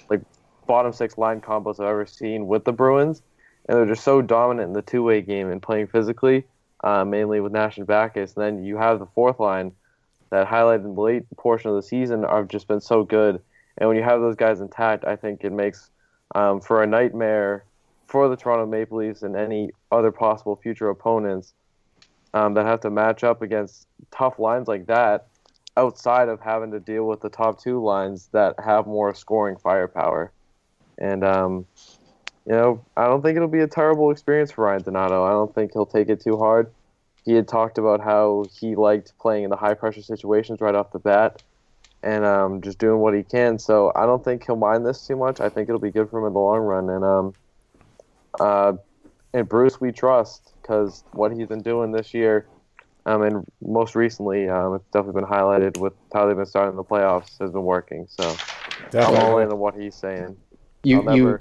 like bottom six line combos I've ever seen with the Bruins, and they're just so dominant in the two way game and playing physically, uh, mainly with Nash and Backes. And then you have the fourth line that highlighted in the late portion of the season have just been so good. And when you have those guys intact, I think it makes um, for a nightmare for the Toronto Maple Leafs and any other possible future opponents um, that have to match up against tough lines like that outside of having to deal with the top two lines that have more scoring firepower. And, um, you know, I don't think it'll be a terrible experience for Ryan Donato. I don't think he'll take it too hard. He had talked about how he liked playing in the high pressure situations right off the bat and um, just doing what he can. So I don't think he'll mind this too much. I think it'll be good for him in the long run. And um, uh, and Bruce, we trust because what he's been doing this year, um, and most recently, um, it's definitely been highlighted with how they've been starting the playoffs has been working. So I'm all in on what he's saying. You I'll never, you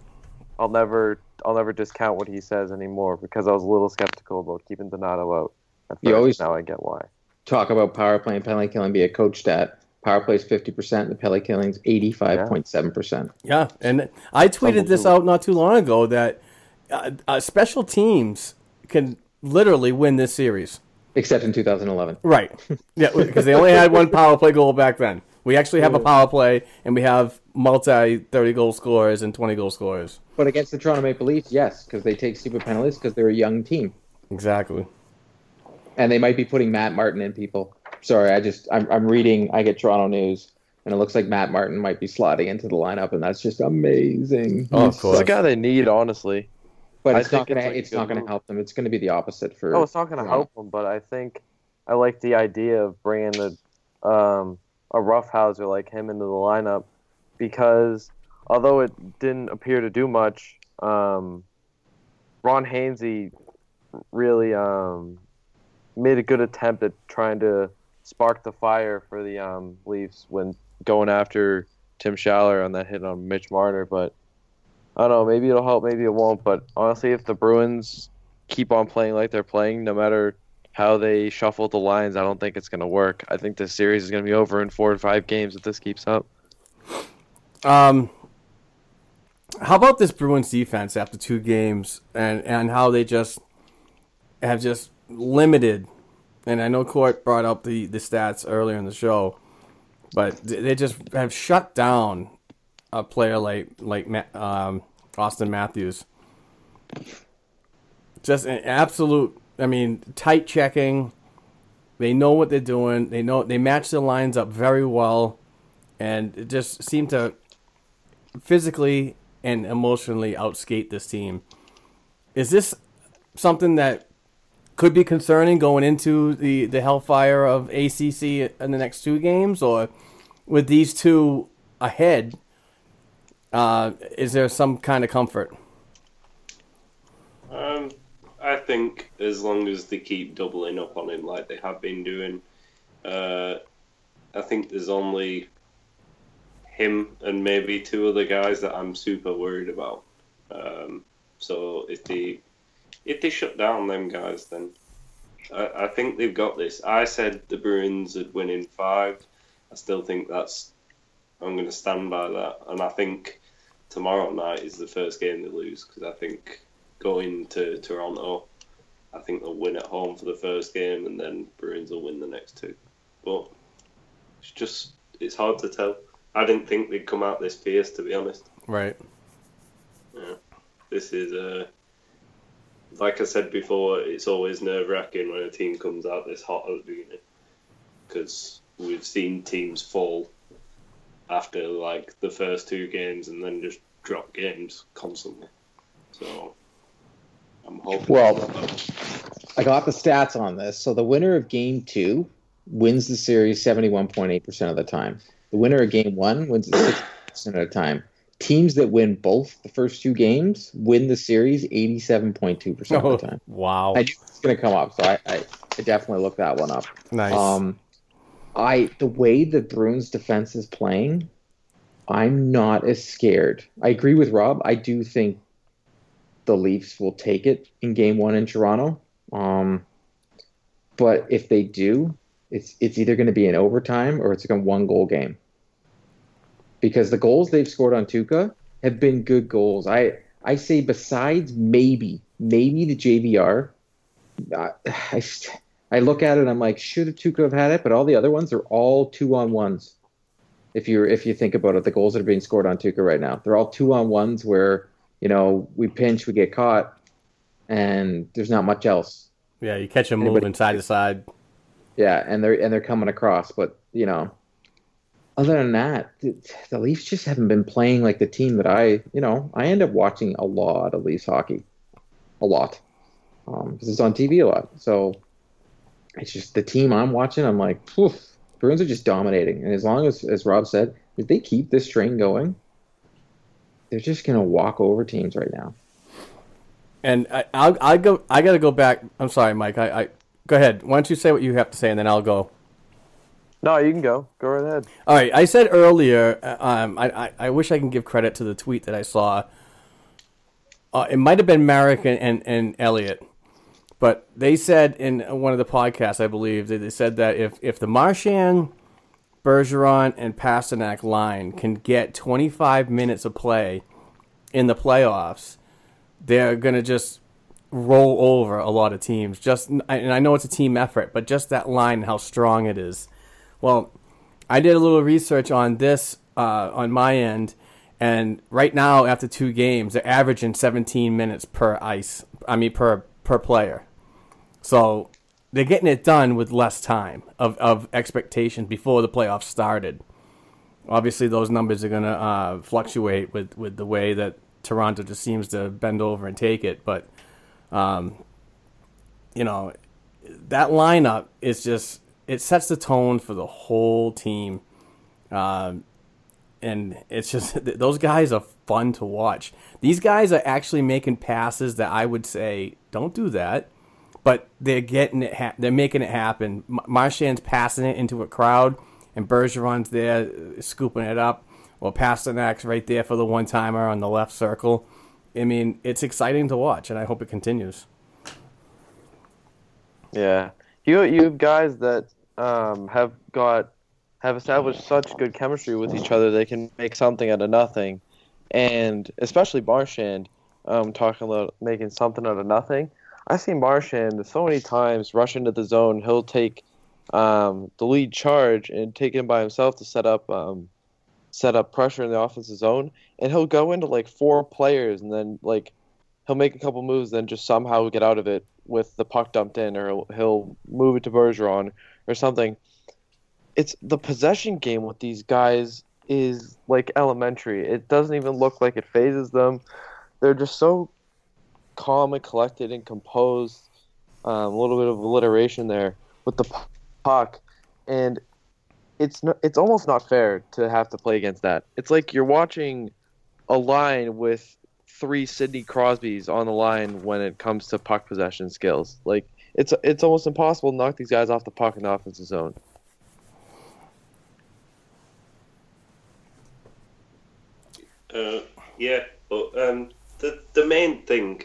I'll never, I'll never discount what he says anymore because I was a little skeptical about keeping Donato out. At You always- now I get why. talk about power play and penalty killing be a coach stat. Power play is fifty percent. And the penalty killing's eighty five point seven percent. Yeah, and I tweeted this out not too long ago that uh, uh, special teams can literally win this series. Except in 2011. Right. Yeah, because they only had one power play goal back then. We actually have a power play, and we have multi 30 goal scorers and 20 goal scorers. But against the Toronto Maple Leafs, yes, because they take stupid penalties because they're a young team. Exactly. And they might be putting Matt Martin in people. Sorry, I just, I'm, I'm reading, I get Toronto News, and it looks like Matt Martin might be slotting into the lineup, and that's just amazing. Oh, of It's course. the guy they need, honestly. But I it's not gonna, it's, like, it's not gonna help them. It's gonna be the opposite for. Oh, it's not going to Toronto. help them, but I think I like the idea of bringing the um, a roughhouser like him into the lineup because although it didn't appear to do much, um, Ron Hainsey really um, made a good attempt at trying to spark the fire for the um, Leafs when going after Tim Schaller on that hit on Mitch Marner. But I don't know, maybe it'll help, maybe it won't. But honestly, if the Bruins keep on playing like they're playing, no matter how they shuffle the lines, I don't think it's going to work. I think this series is going to be over in four or five games if this keeps up. Um, how about this Bruins defense after two games and, and how they just have just limited, and I know Court brought up the, the stats earlier in the show, but they just have shut down a player like like um, Auston Matthews. Just an absolute, I mean, tight checking. They know what they're doing. They know they match the lines up very well, and it just seemed to physically and emotionally outskate this team. Is this something that could be concerning going into the, the hellfire of ACC in the next two games, or with these two ahead, uh, is there some kind of comfort? Um, I think as long as they keep doubling up on him like they have been doing, uh, I think there's only him and maybe two other guys that I'm super worried about. Um, so if they if they shut down them guys, then I, I, think they've got this. I said the Bruins would win in five. I still think that's I'm going to stand by that, and I think tomorrow night is the first game they lose because I think going to Toronto, I think they'll win at home for the first game, and then Bruins will win the next two. But it's just it's hard to tell. I didn't think they'd come out this fierce, to be honest. Right. Yeah. This is uh, like I said before, it's always nerve wracking when a team comes out this hot at the beginning because we've seen teams fall after like the first two games and then just drop games constantly. So I'm hoping. Well, I got the stats on this. So the winner of game two wins the series 71.8% of the time. The winner of game one wins it 60% of the time. Teams that win both the first two games win the series 87.2% of the time. Wow. I knew it was going to come up, so I, I, I definitely looked that one up. Nice. Um, I the way the Bruins defense is playing, I'm not as scared. I agree with Rob. I do think the Leafs will take it in Game One in Toronto. Um, but if they do, it's it's either going to be an overtime or it's a one goal game. Because the goals they've scored on Tuukka have been good goals. I I say besides maybe maybe the JVR, I, I I look at it and I'm like, should Tuukka have had it? But all the other ones are all two on ones. If you if you think about it, the goals that are being scored on Tuukka right now, they're all two on ones where you know we pinch, we get caught, and there's not much else. Yeah, you catch them moving side to side. Yeah, and they're and they're coming across, but you know, other than that, the, the Leafs just haven't been playing like the team that I, you know, I end up watching a lot of Leafs hockey, a lot, because um, it's on TV a lot. So it's just the team I'm watching. I'm like, Poof, Bruins are just dominating, and as long as, as Rob said, if they keep this train going, they're just gonna walk over teams right now. And I, I'll, I go. I got to go back. I'm sorry, Mike. I, I go ahead. Why don't you say what you have to say, and then I'll go. No, you can go. Go right ahead. All right. I said earlier. Uh, um, I, I, I wish I can give credit to the tweet that I saw. Uh, it might have been Marek and, and, and Elliotte but they said in one of the podcasts, I believe, they said that if, if the Marchand, Bergeron, and Pastrnak line can get 25 minutes of play in the playoffs, they're going to just roll over a lot of teams. Just and I know it's a team effort, but just that line how strong it is. Well, I did a little research on this uh, on my end, and right now after two games, they're averaging 17 minutes per ice. I mean per per player. So they're getting it done with less time of, of expectations before the playoffs started. Obviously, those numbers are going to uh, fluctuate with, with the way that Toronto just seems to bend over and take it. But, um, you know, that lineup is just, it sets the tone for the whole team. Um, and it's just, those guys are fun to watch. These guys are actually making passes that I would say, don't do that but they're getting it. Ha- they're making it happen. Marchand's passing it into a crowd, and Bergeron's there uh, scooping it up. Well, Pastrnak's right there for the one timer on the left circle. I mean, it's exciting to watch, and I hope it continues. Yeah, you you guys that um, have got have established such good chemistry with each other they can make something out of nothing, and especially Marchand, um, talking about making something out of nothing. I've seen Marchand so many times rush into the zone. He'll take um, the lead charge and take him by himself to set up um, set up pressure in the offensive zone, and he'll go into like four players and then like he'll make a couple moves, then just somehow get out of it with the puck dumped in, or he'll move it to Bergeron or something. It's the possession game with these guys is like elementary. It doesn't even look like it phases them. They're just so calm and collected and composed. Um, a little bit of alliteration there with the puck, and it's no, it's almost not fair to have to play against that. It's like you're watching a line with three Sidney Crosbys on the line when it comes to puck possession skills. Like it's it's almost impossible to knock these guys off the puck in the offensive zone. Uh, yeah, but um, the the main thing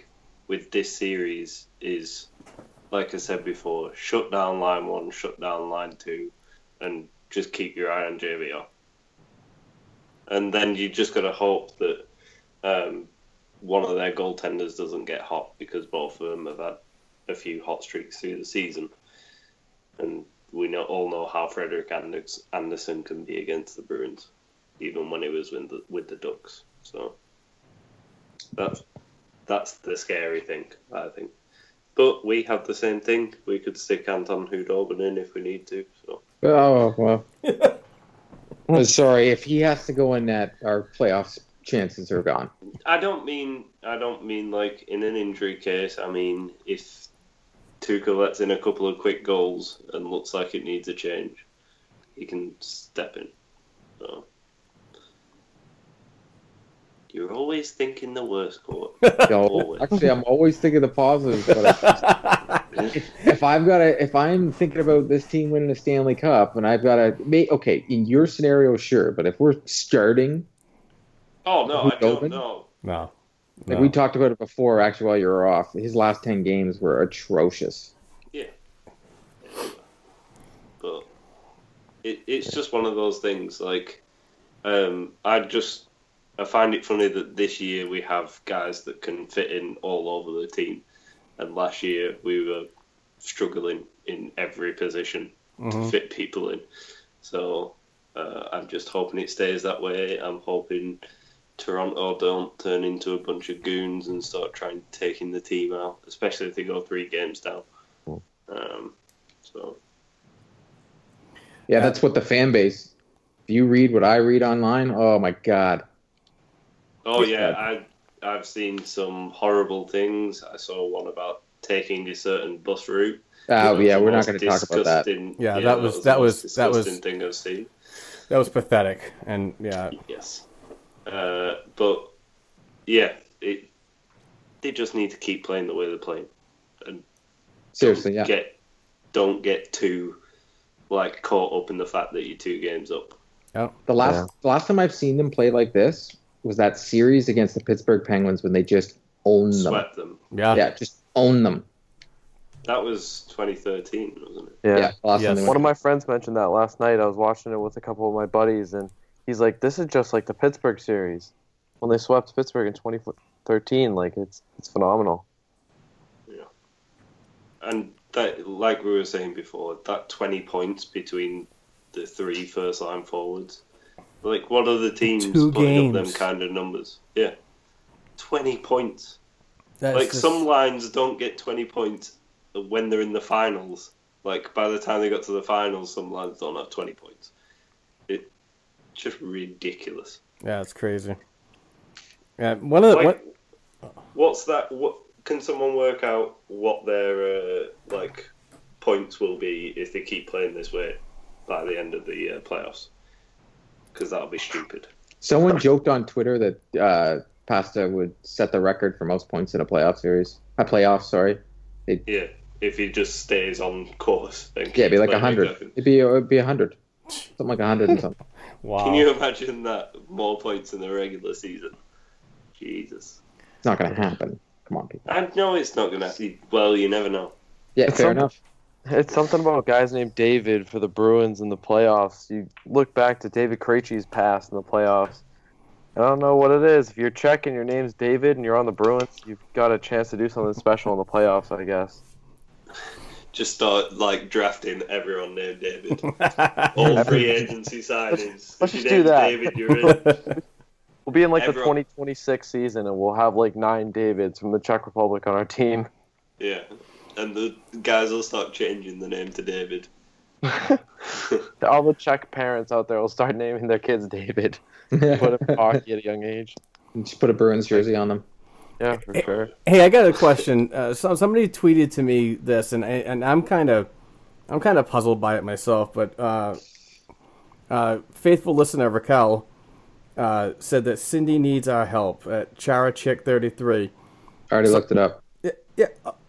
with this series is, like I said before, shut down line one, shut down line two, and just keep your eye on JVR. And then you just got to hope that um, one of their goaltenders doesn't get hot because both of them have had a few hot streaks through the season. And we know, all know how Frederik Andersen can be against the Bruins, even when he was with the, with the Ducks. So that's that's the scary thing, I think. But we have the same thing. We could stick Anton Khudobin in if we need to. So Oh well. Oh, sorry, if he has to go in that, our playoffs chances are gone. I don't mean I don't mean like in an injury case. I mean if Tuukka lets in a couple of quick goals and looks like it needs a change, he can step in. So you're always thinking the worst, Court. No, Always. actually, I'm always thinking the positives. But I, if, if I've got to, if I'm thinking about this team winning the Stanley Cup, and I've got to, may, okay, in your scenario, sure, but if we're starting, Oh no, I don't know. No. like No. we talked about it before, actually, while you were off, his last ten games were atrocious. Yeah, but it, it's just one of those things. Like, um, I just I find it funny that this year we have guys that can fit in all over the team, and last year we were struggling in every position to fit people in. So uh, I'm just hoping it stays that way. I'm hoping Toronto don't turn into a bunch of goons and start trying to taking the team out, especially if they go three games down. Um, so. Yeah, that's what the fan base. If you read what I read online, oh my god, Oh yeah, I I've seen some horrible things. I saw one about taking a certain bus route. oh It yeah, we're not going to talk about that. disgusting- Yeah, that was- the that was- that was- thing I've seen. That was pathetic. And yeah, Yes, uh, but yeah, it they just need to keep playing the way they're playing. and Seriously, Don't yeah. Get don't get too like caught up in the fact that you're two games up. Yeah, The last Yeah. the last time I've seen them play like this was that series against the Pittsburgh Penguins when they just owned them. Swept them. yeah, Yeah, just own them. That was 2013, wasn't it? Yeah. Yeah, the last Yes. One went. of my friends mentioned that last night. I was watching it with a couple of my buddies, and he's like, "This is just like the Pittsburgh series when they swept Pittsburgh in 2013. Like it's it's phenomenal." Yeah. And that, like we were saying before, that 20 points between the three first line forwards. Like, what are the teams Two putting up them games. kind of numbers? Yeah. 20 points. That's like, just- some lines don't get 20 points when they're in the finals. Like, by the time they got to the finals, some lines don't have 20 points. It's just ridiculous. Yeah, it's crazy. Yeah, one of the Like, what, what's that? What can someone work out what their uh, like points will be if they keep playing this way by the end of the uh, playoffs? Because that'll be stupid. Someone joked on Twitter that uh, Pasta would set the record for most points in a playoff series. A playoff, sorry. Yeah, if he just stays on course. And Yeah, it'd be like a hundred. It'd be it'd be a hundred, something like a hundred and something. wow. Can you imagine that more points in the regular season? Jesus, It's not going to happen. Come on, people. I know it's not gonna. Well, you never know. Yeah, fair enough. It's something about guys named David for the Bruins in the playoffs. You look back to David Krejci's past in the playoffs. I don't know what it is. If you're checking your name's David and you're on the Bruins, you've got a chance to do something special in the playoffs, I guess. Just start like drafting everyone named David. All free agency signings. Let's If just do that. David, you're in. We'll be in like Everyone- the 2026 season, and we'll have like nine Davids from the Czech Republic on our team. Yeah. And the guys will start changing the name to David. All the Czech parents out there will start naming their kids David. Put them in hockey at a young age. Just put a Bruins jersey on them. Yeah, for sure. Hey, I got a question. Uh, so somebody tweeted to me this, and I, and I'm kind of I'm kind of puzzled by it myself. But uh, uh, faithful listener Raquel uh, said that Cindy needs our help at Chara Chick 33. I already looked it up. Yeah, yeah.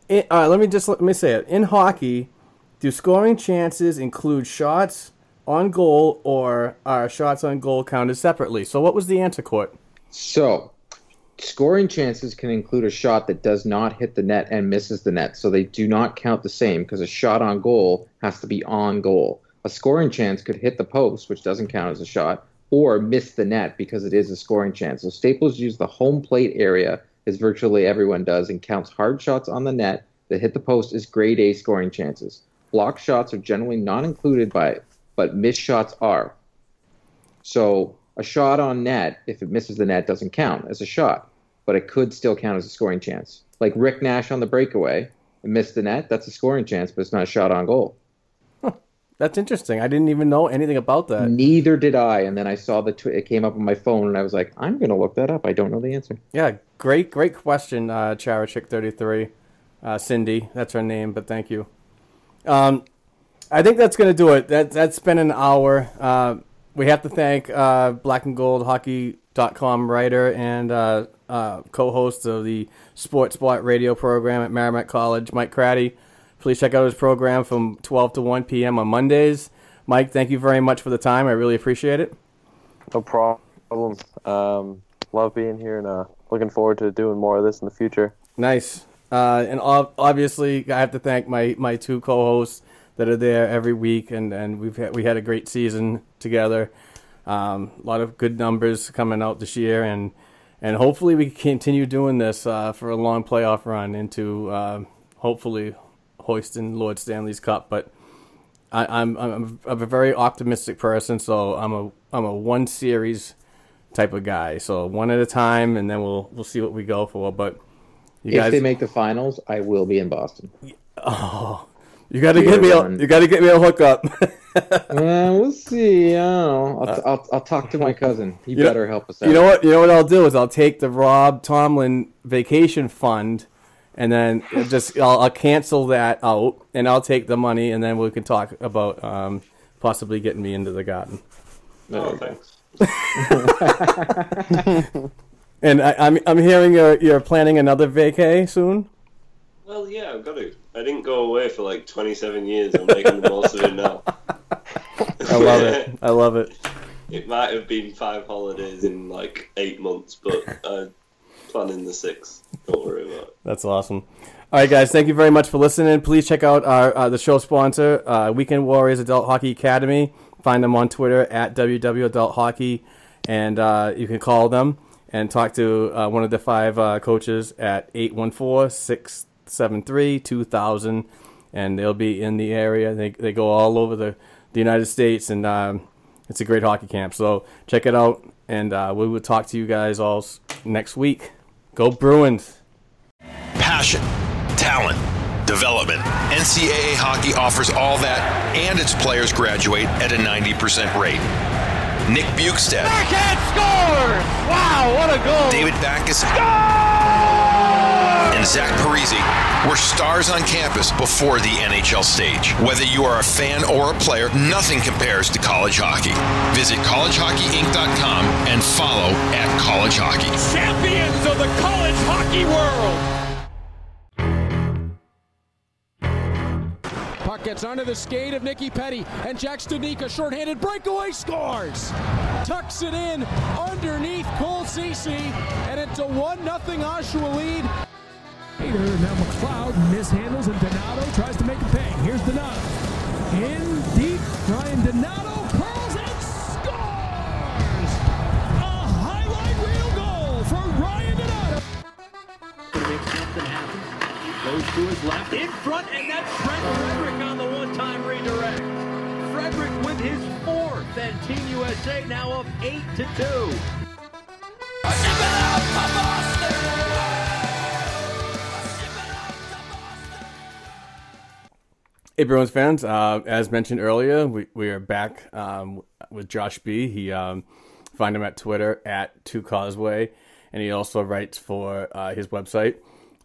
Uh, in- let me just let me say it. In hockey, do scoring chances include shots on goal, or are shots on goal counted separately? So, what was the answer, Court? So, scoring chances can include a shot that does not hit the net and misses the net. So they do not count the same because a shot on goal has to be on goal. A scoring chance could hit the post, which doesn't count as a shot, or miss the net because it is a scoring chance. So Staples use the home plate area, as virtually everyone does, and counts hard shots on the net that hit the post as grade A scoring chances. Block shots are generally not included by it, but missed shots are. So a shot on net, if it misses the net, doesn't count as a shot, but it could still count as a scoring chance. Like Rick Nash on the breakaway, missed the net, that's a scoring chance, but it's not a shot on goal. That's interesting. I didn't even know anything about that. Neither did I, and then I saw the tw- it came up on my phone, and I was like, I'm gonna look that up. I don't know the answer. Yeah, great, great question, uh, Chick33. Uh, Cindy, that's her name, but thank you. Um, I think that's going to do it. That, that's been an hour. Uh, we have to thank uh, Black and Gold Hockey.com writer and uh, uh, co host of the Sports Spot radio program at Merrimack College, Mike Cratty. Please check out his program from 12 to 1 p.m. on Mondays. Mike, thank you very much for the time. I really appreciate it. No problem. Um, love being here and uh, looking forward to doing more of this in the future. Nice. Uh, and ob- obviously, I have to thank my, my two co-hosts that are there every week, and, and we've had, we had a great season together. Um, a lot of good numbers coming out this year, and and hopefully we can continue doing this uh, for a long playoff run into uh, hopefully hoisting Lord Stanley's Cup. But I, I'm, I'm I'm a very optimistic person, so I'm a I'm a one series type of guy. So one at a time, and then we'll we'll see what we go for. But you if guys, they make the finals, I will be in Boston. Oh, you got to get me. A, you got to get me a hookup. uh, we'll see. I know. I'll, I'll, I'll talk to my cousin. He You know- better help us out. you know what? You know what I'll do is I'll take the Rob Tomlin vacation fund, and then just I'll, I'll cancel that out, and I'll take the money, and then we can talk about um, possibly getting me into the garden. Oh, thanks. And I, I'm I'm hearing you're you're planning another vacay soon. Well, yeah, I've got to. I didn't go away for like 27 years. I'm making the most of it now. I love it. I love it. It might have been five holidays in like eight months, but I'm planning the six. Don't worry about it. That's awesome. All right, guys, thank you very much for listening. Please check out our uh, the show sponsor, uh, Weekend Warriors Adult Hockey Academy. Find them on Twitter at WW Adult Hockey, and uh, you can call them and talk to uh, one of the five uh, coaches at 814-673-2000, and they'll be in the area. They, they go all over the, the United States, and um, it's a great hockey camp. So check it out, and uh, we will talk to you guys all next week. Go Bruins! Passion, talent, development. NCAA hockey offers all that, and its players graduate at a 90% rate. Nick Bjugstad, Backhand scores! Wow, what a goal! David Backes, and Zach Parise were stars on campus before the NHL stage. Whether you are a fan or a player, nothing compares to college hockey. Visit collegehockeyinc.com and follow at college hockey. Champions of the college hockey world! Gets under the skate of Nikki Petty, and Jack Studnicka, shorthanded breakaway, scores! Tucks it in underneath Cole Cece, and it's a 1 0 Oshawa lead. Now McLeod mishandles and Donato tries to make a pay. Here's Donato. In deep, Ryan Donato curls and scores! A highlight reel goal for Ryan Donato. to make something happen. Goes to his left, in front, and that's Trent Frederic one-time redirect. Frederic with his fourth, and Team USA now up eight to two. Hey, Bruins fans. Uh, as mentioned earlier, we, we are back um, with Josh B. He um, find him at Twitter at Two Causeway, and he also writes for uh, his website,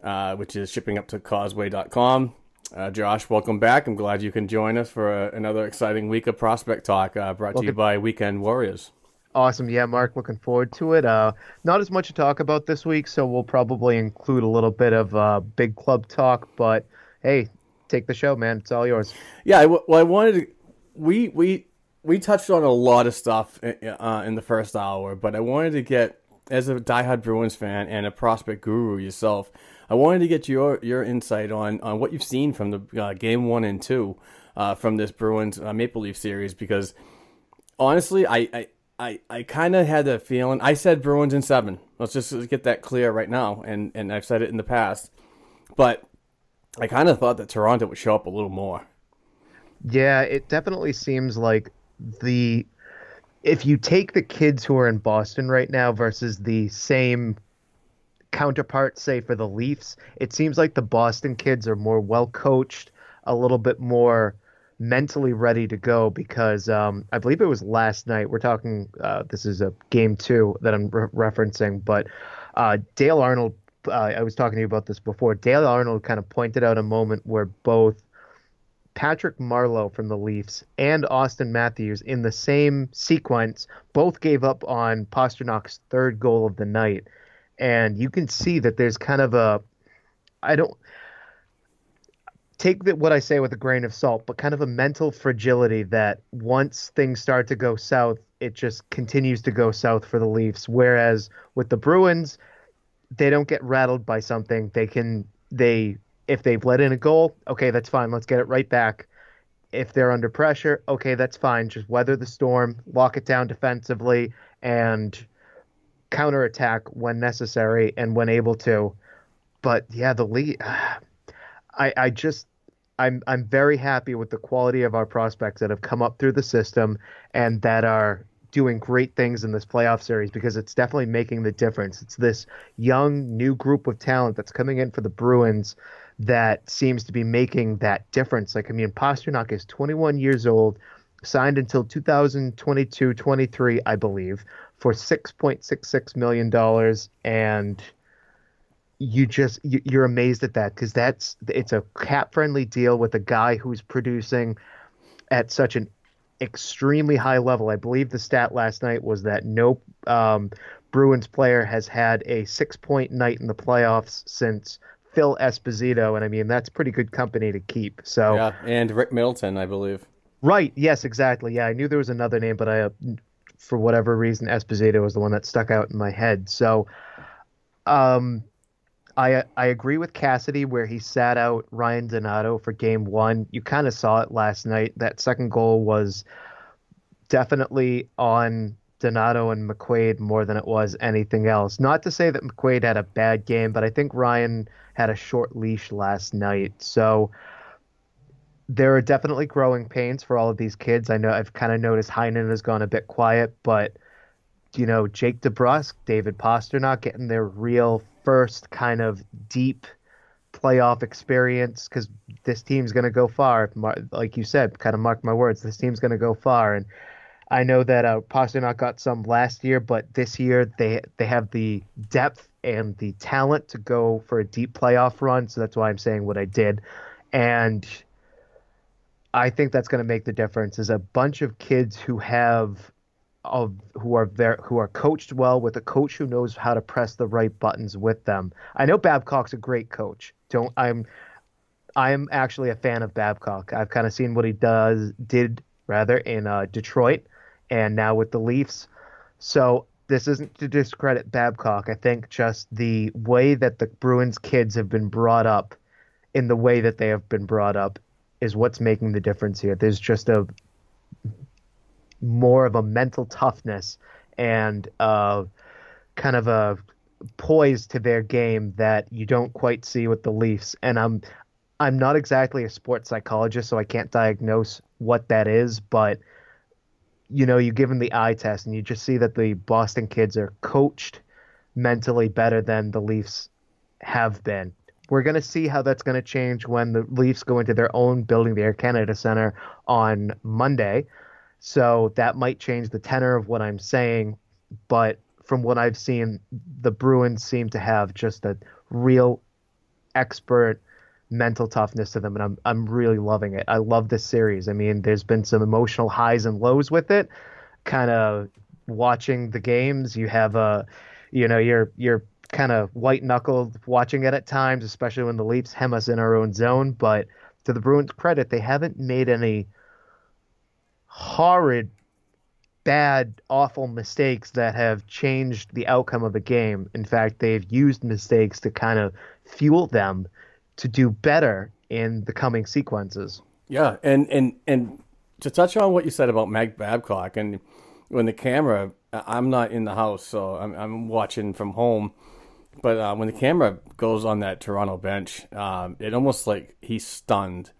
uh, which is shippinguptocauseway.com. Uh, Josh, welcome back. I'm glad you can join us for uh, another exciting week of prospect talk uh, brought to you by Weekend Warriors. Awesome. Yeah, Mark, looking forward to it. Uh, not as much to talk about this week, so we'll probably include a little bit of uh, big club talk. But hey, take the show, man. It's all yours. Yeah, I, w- well, I wanted to. We we we touched on a lot of stuff uh, in the first hour, but I wanted to get as a diehard Bruins fan and a prospect guru yourself. I wanted to get your your insight on on what you've seen from the uh, game one and two uh, from this Bruins uh, Maple Leaf series because honestly, I. I I, I kind of had a feeling. I said Bruins in seven. Let's just get that clear right now, and, and I've said it in the past. But I kind of thought that Toronto would show up a little more. Yeah, it definitely seems like the if you take the kids who are in Boston right now versus the same counterpart, say for the Leafs, it seems like the Boston kids are more well coached, a little bit more mentally ready to go because um, I believe it was last night. We're talking. Uh, this is a game two that I'm re- referencing, but uh, Dale Arnold. Uh, I was talking to you about this before. Dale Arnold kind of pointed out a moment where both Patrick Marleau from the Leafs and Auston Matthews in the same sequence both gave up on Pastrnak's third goal of the night. And you can see that there's kind of a I don't take the, what I say with a grain of salt, but kind of a mental fragility that once things start to go south, it just continues to go south for the Leafs. Whereas with the Bruins, they don't get rattled by something. They can they if they've let in a goal, okay, that's fine. Let's get it right back. If they're under pressure, okay, that's fine. Just weather the storm, lock it down defensively, and counterattack when necessary and when able to. But yeah, the league. I I just I'm I'm very happy with the quality of our prospects that have come up through the system and that are doing great things in this playoff series because it's definitely making the difference. It's this young new group of talent that's coming in for the Bruins that seems to be making that difference. Like I mean Pastrnak is 21 years old, signed until 2022-23, I believe, for 6.66 million dollars and you just you- you're amazed at that because that's it's a cap friendly deal with a guy who's producing at such an extremely high level. I believe the stat last night was that no um, Bruins player has had a six point night in the playoffs since Phil Esposito, and I mean that's pretty good company to keep. So Yeah, and Rick Middleton, I believe. Right. Yes, exactly. Yeah, I knew there was another name, but I, uh, for whatever reason, Esposito was the one that stuck out in my head. So, um, I I agree with Cassidy where he sat out Ryan Donato for Game One. You kind of saw it last night. That second goal was definitely on Donato and McQuaid more than it was anything else. Not to say that McQuaid had a bad game, but I think Ryan had a short leash last night. So there are definitely growing pains for all of these kids. I know I've kind of noticed Heinen has gone a bit quiet, but you know, Jake DeBrusk, David Pastrnak getting their real first kind of deep playoff experience because this team's going to go far. Like you said, kind of mark my words, this team's going to go far. And I know that uh, Pastrnak got some last year, but this year they they have the depth and the talent to go for a deep playoff run. So that's why I'm saying what I did. And I think that's going to make the difference. Is a bunch of kids who have of who are there who are coached well with a coach who knows how to press the right buttons with them. I know Babcock's a great coach. Don't I'm I'm actually a fan of Babcock. I've kind of seen what he does did rather in uh, Detroit and now with the Leafs. So this isn't to discredit Babcock. I think just the way that the Bruins kids have been brought up, in the way that they have been brought up, is what's making the difference here. There's just a more of a mental toughness and uh, kind of a poise to their game that you don't quite see with the Leafs. And I'm I'm not exactly a sports psychologist, so I can't diagnose what that is, but you know, you give them the eye test and you just see that the Boston kids are coached mentally better than the Leafs have been. We're going to see how that's going to change when the Leafs go into their own building, the Air Canada Center, on Monday. So that might change the tenor of what I'm saying. But from what I've seen, the Bruins seem to have just a real expert mental toughness to them, and I'm I'm really loving it. I love this series. I mean, there's been some emotional highs and lows with it. Kind of watching the games, you have a, you know, you're you're kind of white knuckled watching it at times, especially when the Leafs hem us in our own zone. But to the Bruins' credit, they haven't made any horrid, bad, awful mistakes that have changed the outcome of a game. In fact, they've used mistakes to kind of fuel them to do better in the coming sequences. Yeah, and and and to touch on what you said about Mike Babcock, and when the camera, I'm not in the house, so I'm, I'm watching from home. But uh, when the camera goes on that Toronto bench, um, it almost like he's stunned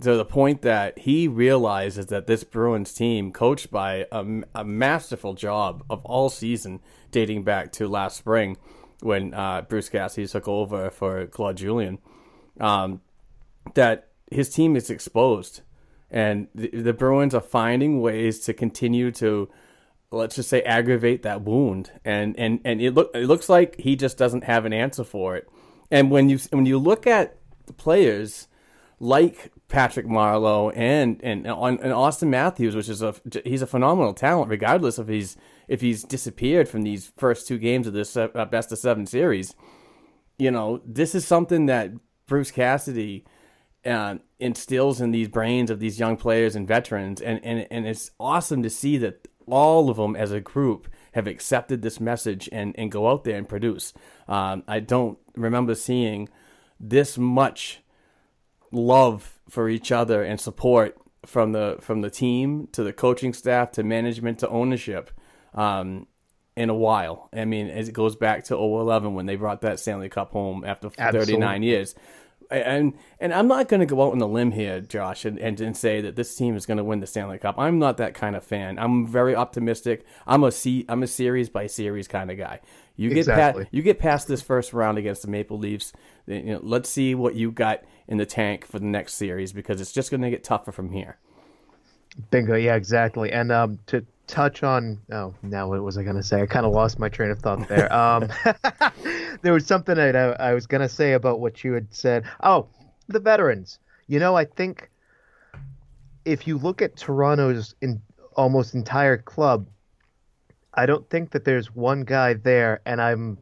to the point that he realizes that this Bruins team, coached by a, a masterful job of all season, dating back to last spring when uh, Bruce Cassidy took over for Claude Julien, um, that his team is exposed, and the, the Bruins are finding ways to continue to let's just say aggravate that wound. And and and it look it looks like he just doesn't have an answer for it. And when you when you look at the players like Patrick Marleau and and and Auston Matthews which is a he's a phenomenal talent regardless if he's if he's disappeared from these first two games of this uh, best of 7 series you know this is something that Bruce Cassidy uh, instills in these brains of these young players and veterans and and and it's awesome to see that all of them as a group have accepted this message and, and go out there and produce. Um, I don't remember seeing this much love for each other and support from the from the team to the coaching staff to management to ownership um, in a while. I mean, it goes back to 011 when they brought that Stanley Cup home after Absolutely. 39 years and and I'm not going to go out on a limb here, Josh, and, and, and say that this team is going to win the Stanley Cup. I'm not that kind of fan. I'm very optimistic. I'm a see, I'm a series by series kind of guy. You get exactly. past, you get past this first round against the Maple Leafs. You know, let's see what you got in the tank for the next series because it's just going to get tougher from here. Bingo. Yeah, exactly. And um, to touch on oh now what was i going to say? I kind of lost my train of thought there. Um there was something that I, I was going to say about what you had said. Oh the veterans. You know i think if you look at toronto's in almost entire club i don't think that there's one guy there and i'm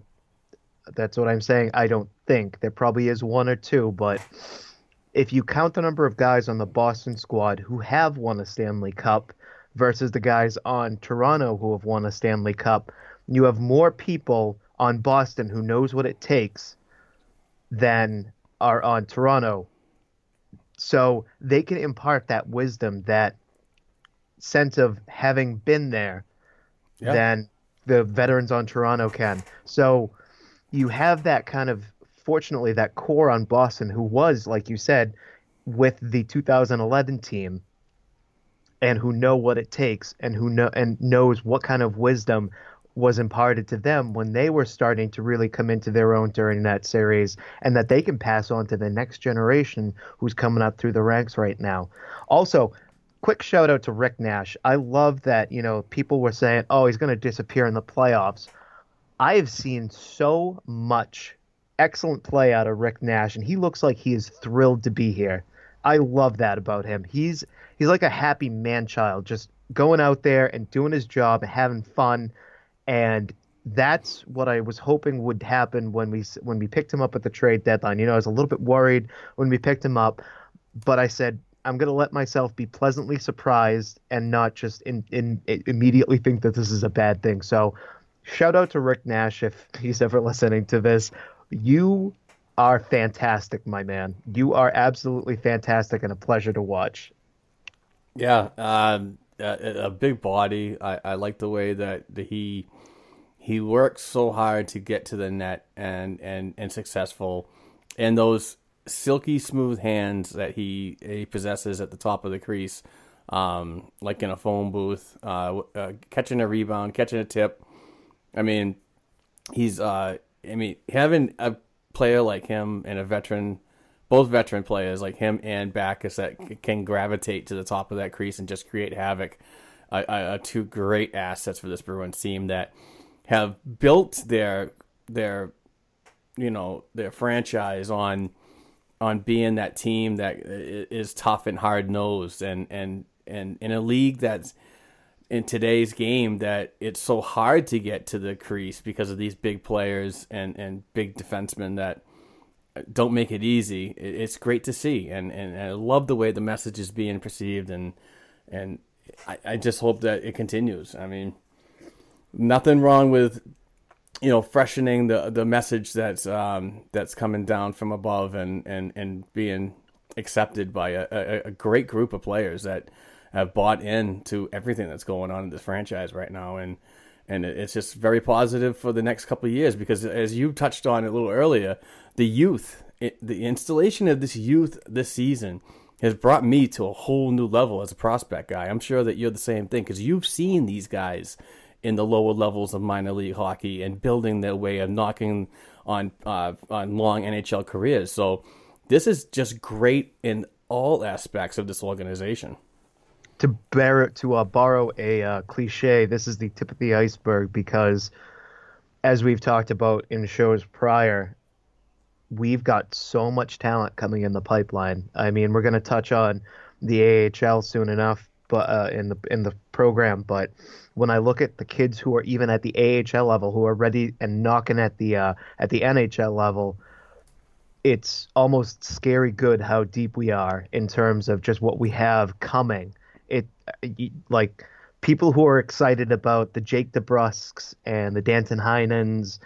that's what i'm saying i don't think. There probably is one or two but if you count the number of guys on the boston squad who have won a stanley cup versus the guys on Toronto who have won a Stanley Cup. You have more people on Boston who knows what it takes than are on Toronto. So they can impart that wisdom, that sense of having been there yeah. than the veterans on Toronto can. So you have that kind of fortunately that core on Boston who was like you said with the 2011 team and who know what it takes and who know and knows what kind of wisdom was imparted to them when they were starting to really come into their own during that series and that they can pass on to the next generation who's coming up through the ranks right now. Also, quick shout out to Rick Nash. I love that, you know, people were saying, "Oh, he's going to disappear in the playoffs." I have seen so much excellent play out of Rick Nash and he looks like he is thrilled to be here. I love that about him. He's he's like a happy man child, just going out there and doing his job and having fun. And that's what I was hoping would happen when we when we picked him up at the trade deadline. You know, I was a little bit worried when we picked him up, but I said I'm going to let myself be pleasantly surprised and not just in, in, in immediately think that this is a bad thing. So shout out to Rick Nash if he's ever listening to this. You are fantastic, my man. You are absolutely fantastic and a pleasure to watch. Yeah, um, a, a, big body. I, I like the way that the, he he works so hard to get to the net and and and successful, and those silky smooth hands that he he possesses at the top of the crease, um, like in a phone booth, uh, uh, catching a rebound, catching a tip. I mean, he's uh, I mean having a player like him and a veteran, both veteran players like him and Backes that can gravitate to the top of that crease and just create havoc, are, are two great assets for this Bruins team that have built their their you know their franchise on on being that team that is tough and hard nosed and and and in a league that's in today's game that it's so hard to get to the crease because of these big players and, and big defensemen that don't make it easy. It's great to see, and, and, I love the way the message is being perceived, and and I, I just hope that it continues. I mean, nothing wrong with you know freshening the the message that's um, that's coming down from above and and and being accepted by a, a, a great group of players that have bought into everything that's going on in this franchise right now, and and it's just very positive for the next couple of years because as you touched on a little earlier, the youth, it, the installation of this youth this season has brought me to a whole new level as a prospect guy. I'm sure that you're the same thing because you've seen these guys in the lower levels of minor league hockey and building their way and knocking on uh, on long NHL careers. So this is just great in all aspects of this organization to bear to uh, borrow a uh, cliche, this is the tip of the iceberg because, as we've talked about in shows prior, we've got so much talent coming in the pipeline. I mean, we're going to touch on the AHL soon enough, but uh, in the in the program. But when I look at the kids who are even at the AHL level, who are ready and knocking at the uh, at the NHL level, it's almost scary good how deep we are in terms of just what we have coming it like people who are excited about the Jake DeBrusks and the Danton Heinens,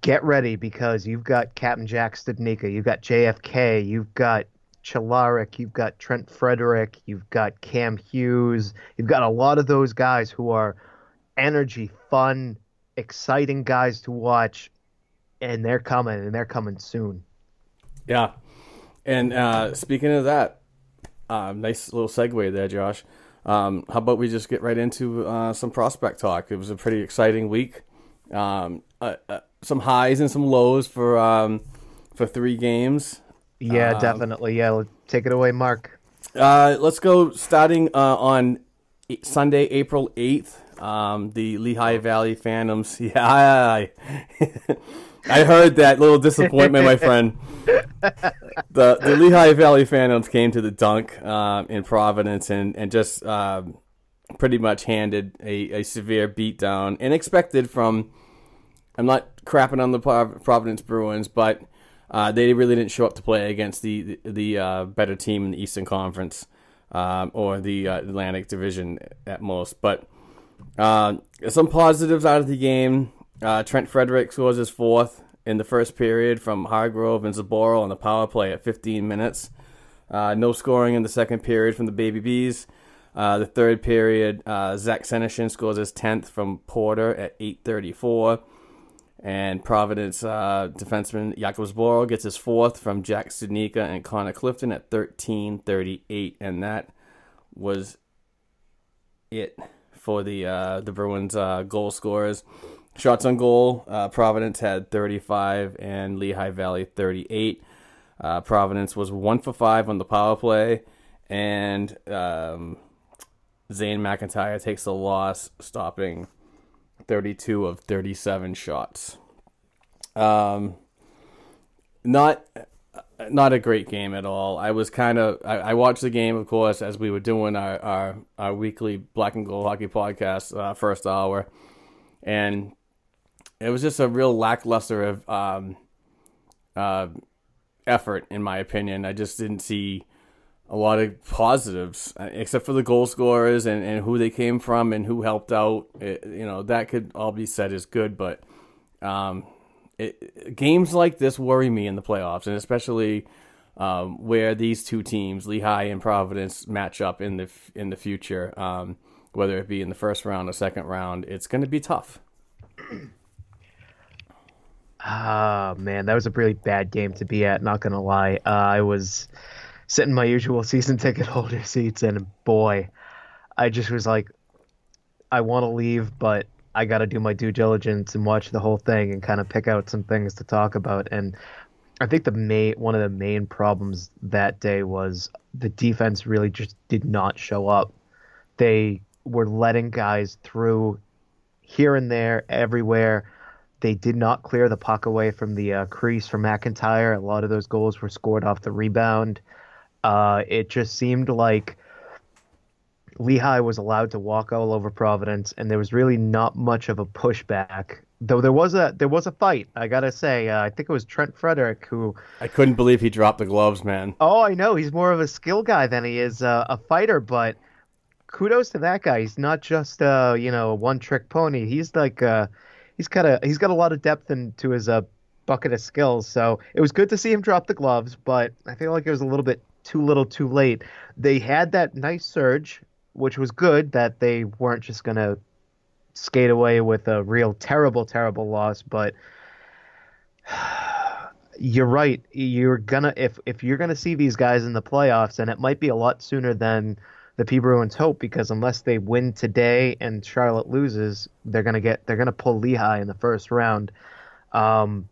get ready because you've got Captain Jack Studnicka, you've got JFK, you've got Cehlarik, you've got Trent Frederick, you've got Cam Hughes, you've got a lot of those guys who are energy, fun, exciting guys to watch, and they're coming, and they're coming soon. Yeah. And uh, speaking of that, um, nice little segue there, Josh. Um, how about we just get right into uh, some prospect talk? It was a pretty exciting week. Um, uh, uh, some highs and some lows for um, for three games. Yeah, um, definitely. Yeah, take it away, Mark. Uh, let's go starting uh, on Sunday, April eighth. Um, the Lehigh Valley Phantoms. Yeah, I, I heard that little disappointment, my friend. the the Lehigh Valley Phantoms came to the dunk uh, in Providence and and just uh, pretty much handed a, a severe beatdown and expected from. I'm not crapping on the Providence Bruins, but uh, they really didn't show up to play against the the, the uh, better team in the Eastern Conference um, or the uh, Atlantic Division at most. But uh, some positives out of the game. Trent Frederick scores his fourth in the first period from Hargrove and Zboril on the power play at 15 minutes. Uh, no scoring in the second period from the Baby Bees. Uh, the third period, uh, Zach Senyshyn scores his 10th from Porter at 8.34. And Providence uh, defenseman Jakub Zboril gets his fourth from Jack Studnicka and Connor Clifton at 13.38. And that was it for the uh, the Bruins uh, goal scorers. Shots on goal, uh, Providence had 35 and Lehigh Valley 38. Uh, Providence was one for five on the power play, and um, Zane McIntyre takes the loss, stopping 32 of 37 shots. Um, not not a great game at all. I was kind of I, I, watched the game, of course, as we were doing our our, our weekly Black and Gold Hockey podcast, uh, first hour, and it was just a real lackluster of um, uh, effort, in my opinion. I just didn't see a lot of positives, uh, except for the goal scorers and, and who they came from and who helped out. It, you know, that could all be said as good, but um, it, games like this worry me in the playoffs, and especially um, where these two teams, Lehigh and Providence, match up in the in the future. Um, whether it be in the first round or second round, it's going to be tough. Ah, man, that was a really bad game to be at. Not gonna lie, uh, I was sitting my usual season ticket holder seats, and boy, I just was like, I want to leave, but I got to do my due diligence and watch the whole thing and kind of pick out some things to talk about. And I think the main one of the main problems that day was the defense really just did not show up. They were letting guys through here and there, everywhere. They did not clear the puck away from the uh, crease for McIntyre. A lot of those goals were scored off the rebound. Uh, it just seemed like Lehigh was allowed to walk all over Providence, and there was really not much of a pushback. Though there was a there was a fight, I gotta say. Uh, I think it was Trent Frederick who. I couldn't believe he dropped the gloves, man. Oh, I know he's more of a skill guy than he is uh, a fighter, but kudos to that guy. He's not just uh, you know a one trick pony. He's like uh, he's got a he's got a lot of depth into his uh, bucket of skills. So it was good to see him drop the gloves, but I feel like it was a little bit too little, too late. They had that nice surge, which was good. That they weren't just gonna skate away with a real terrible, terrible loss, but. You're right. You're gonna if if you're gonna see these guys in the playoffs, and it might be a lot sooner than the P Bruins hope because unless they win today and Charlotte loses, they're gonna get they're gonna pull Lehigh in the first round. Um,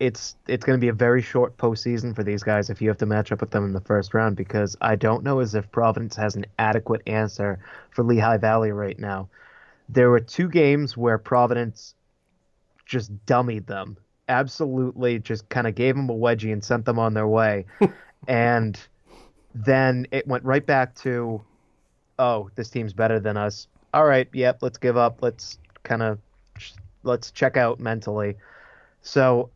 it's it's gonna be a very short postseason for these guys if you have to match up with them in the first round because I don't know as if Providence has an adequate answer for Lehigh Valley right now. There were two games where Providence just dummied them, absolutely just kind of gave them a wedgie and sent them on their way, and then it went right back to, oh, this team's better than us. All right, yep, let's give up. Let's kind of let's check out mentally. So,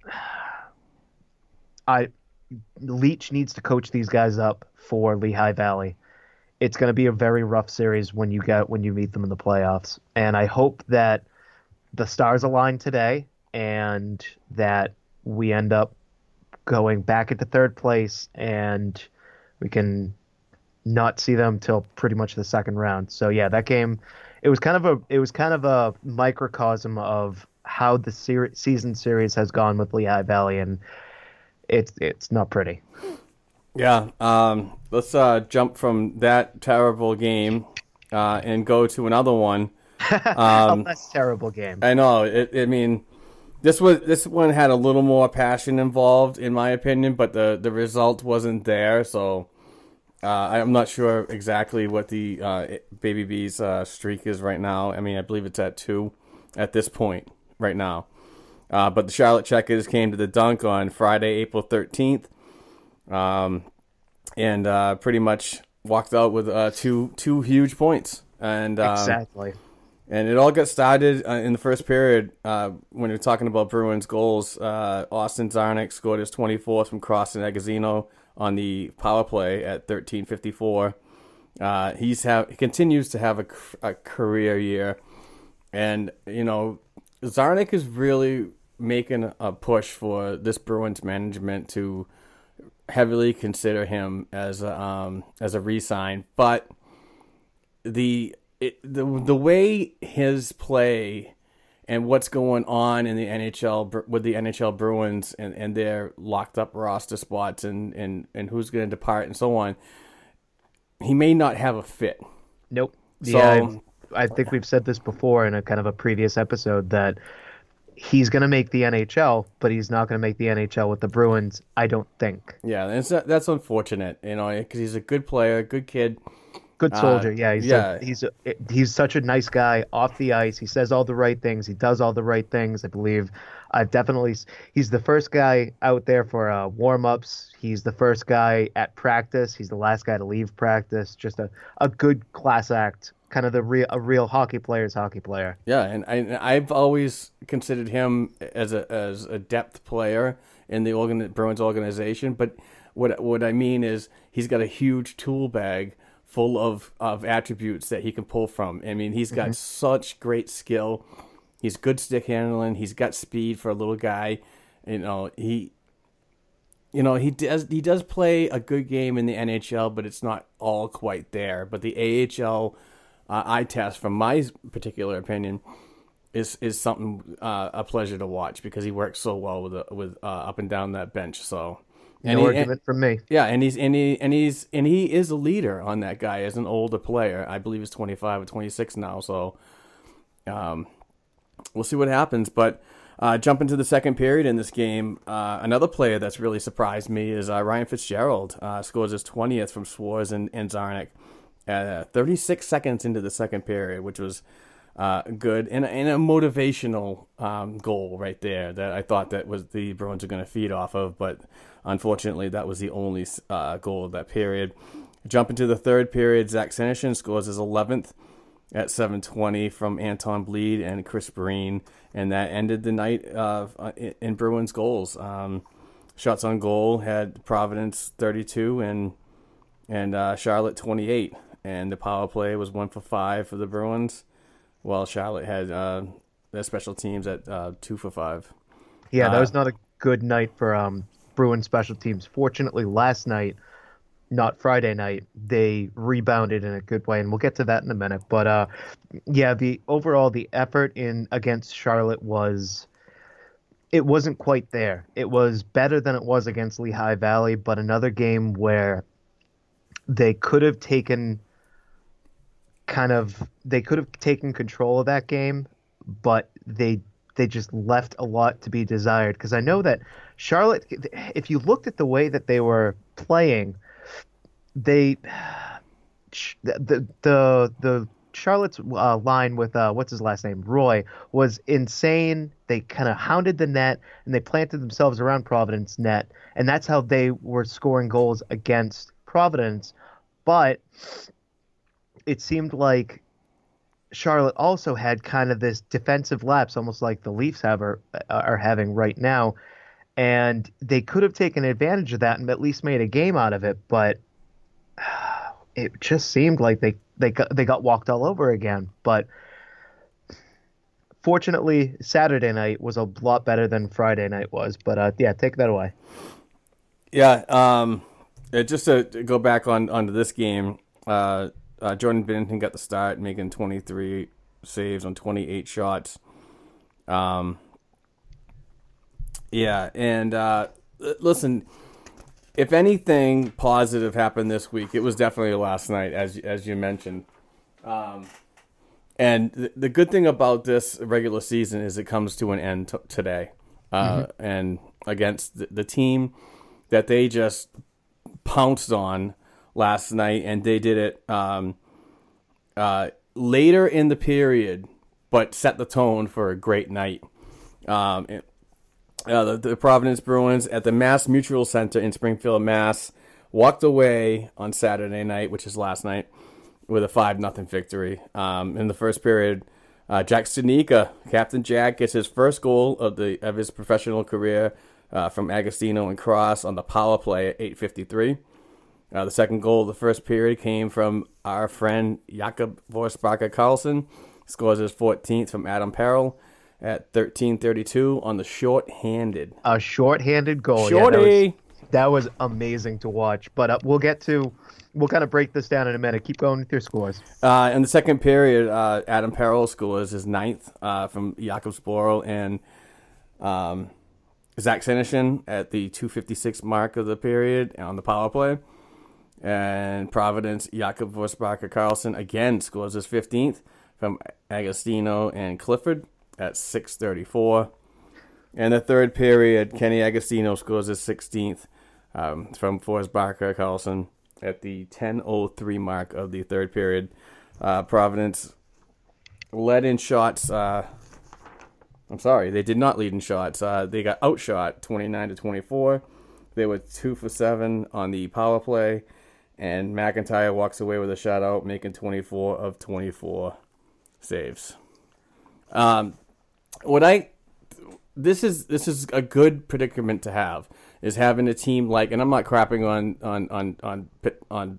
Jay Leach needs to coach these guys up for Lehigh Valley. It's going to be a very rough series when you get when you meet them in the playoffs, and I hope that the stars align today and that we end up going back into third place and we can not see them till pretty much the second round. So yeah, that game, it was kind of a it was kind of a microcosm of how the ser- season series has gone with Lehigh Valley, and it's it's not pretty. Yeah, um, let's uh, jump from that terrible game uh, and go to another one. Um, a less terrible game. I know. It, I mean, this was this one had a little more passion involved, in my opinion, but the the result wasn't there. So uh, I'm not sure exactly what the uh, Baby Bees uh, streak is right now. I mean, I believe it's at two at this point right now. Uh, but the Charlotte Checkers came to the dunk on Friday, April 13th, um, and uh, pretty much walked out with uh, two two huge points. And um, exactly. And it all got started uh, in the first period uh, when you're talking about Bruins goals. Uh, Austin Czarnik scored his 24th from crossing Agostino on the power play at 13:54. Uh, he's have he continues to have a, a career year, and you know Czarnik is really making a push for this Bruins management to heavily consider him as a um, as a resign, but the it, the the way his play and what's going on in the NHL with the NHL Bruins and, and their locked up roster spots and, and, and who's going to depart and so on, he may not have a fit. Nope. So, yeah, I, think we've said this before in a kind of a previous episode that he's going to make the NHL, but he's not going to make the NHL with the Bruins. I don't think. Yeah, that's that's unfortunate, you know, because he's a good player, good kid good soldier. Uh, yeah, he's yeah. A, he's a, he's such a nice guy off the ice. He says all the right things. He does all the right things. I believe. I've definitely. He's the first guy out there for uh, warm ups. He's the first guy at practice. He's the last guy to leave practice. Just a, a good class act. Kind of the real a real hockey player's hockey player. Yeah, and I, I've always considered him as a as a depth player in the organ, Bruins organization, but what what I mean is he's got a huge tool bag full of of attributes that he can pull from. I mean, he's got Mm-hmm. such great skill. He's good stick handling. He's got speed for a little guy. You know, he you know, he does he does play a good game in the NHL, but it's not all quite there. But the AHL uh, eye test, from my particular opinion, is is something uh, a pleasure to watch because he works so well with the, with uh, up and down that bench. So, No he- argument from me. yeah, and he's and he and he's and he is a leader on that guy as an older player. I believe he's twenty five or twenty six now. So, um, we'll see what happens. But uh, jump into the second period in this game. Uh, another player that's really surprised me is uh, Ryan Fitzgerald. Uh, scores his twentieth from Schwartz and, and Czarnik thirty six seconds into the second period, which was. Uh, good and, and a motivational um, goal right there that I thought that was the Bruins are going to feed off of, but unfortunately that was the only uh, goal of that period. Jump into the third period, Zach Senyshyn scores his 11th at 7:20 from Anton Blidh and Chris Breen, and that ended the night uh, in, in Bruins goals. Um, shots on goal had Providence 32 and and uh, Charlotte 28, and the power play was one for five for the Bruins, while Charlotte had uh, their special teams at uh, two for five. Yeah, that Uh, was not a good night for um, Bruins special teams. Fortunately, last night, not Friday night, they rebounded in a good way, and we'll get to that in a minute. But uh, yeah, the overall the effort in against Charlotte was it wasn't quite there. It was better than it was against Lehigh Valley, but another game where they could have taken kind of they could have taken control of that game, but they they just left a lot to be desired because I know that Charlotte if you looked at the way that they were playing they the the the Charlotte's uh, line with uh, what's his last name Roy was insane. They kind of hounded the net and they planted themselves around Providence net, and that's how they were scoring goals against Providence. But it seemed like Charlotte also had kind of this defensive lapse, almost like the Leafs have are, are having right now, and they could have taken advantage of that and at least made a game out of it. But it just seemed like they they got, they got walked all over again. But fortunately, Saturday night was a lot better than Friday night was. But uh, yeah, take that away. Yeah, um, just to to go back on onto this game, uh, uh, Jordan Binnington got the start, making 23 saves on 28 shots. Um, yeah, and uh, listen, if anything positive happened this week, it was definitely last night, as as you mentioned. Um, and the, the good thing about this regular season is it comes to an end t- today, uh, and against the, the team that they just pounced on last night, and they did it um, uh, later in the period, but set the tone for a great night. Um, uh, the, the Providence Bruins at the Mass Mutual Center in Springfield, Mass, walked away on Saturday night, which is last night, with a five nothing victory. Um, in the first period, uh, Jack Studnicka, Captain Jack, gets his first goal of the of his professional career uh, from Agostino and Cross on the power play at eight fifty three. Uh, the second goal of the first period came from our friend Jakob Forsbacka Karlsson. Scores his 14th from Adam Payerl at 13:32 on the short-handed. A short-handed goal. Yeah, that, was, Shorty. that was amazing to watch. But uh, we'll get to we'll kind of break this down in a minute. Keep going with your scores. Uh, in the second period, uh, Adam Payerl scores his ninth uh, from Jakub Zboril and um, Zach Senyshyn at the 256 mark of the period on the power play. And Providence, Jakob Forsbacka Karlsson again scores his 15th from Agostino and Clifton at 634. In the third period, Kenny Agostino scores his 16th um, from Forsbacka Karlsson at the 10:03 mark of the third period. Uh, Providence led in shots. Uh, I'm sorry, they did not lead in shots. Uh, they got outshot 29 to 24. They were two for seven on the power play, and McIntyre walks away with a shutout, making 24 of 24 saves. Um, what I this is this is a good predicament to have is having a team like, and I'm not crapping on on on on on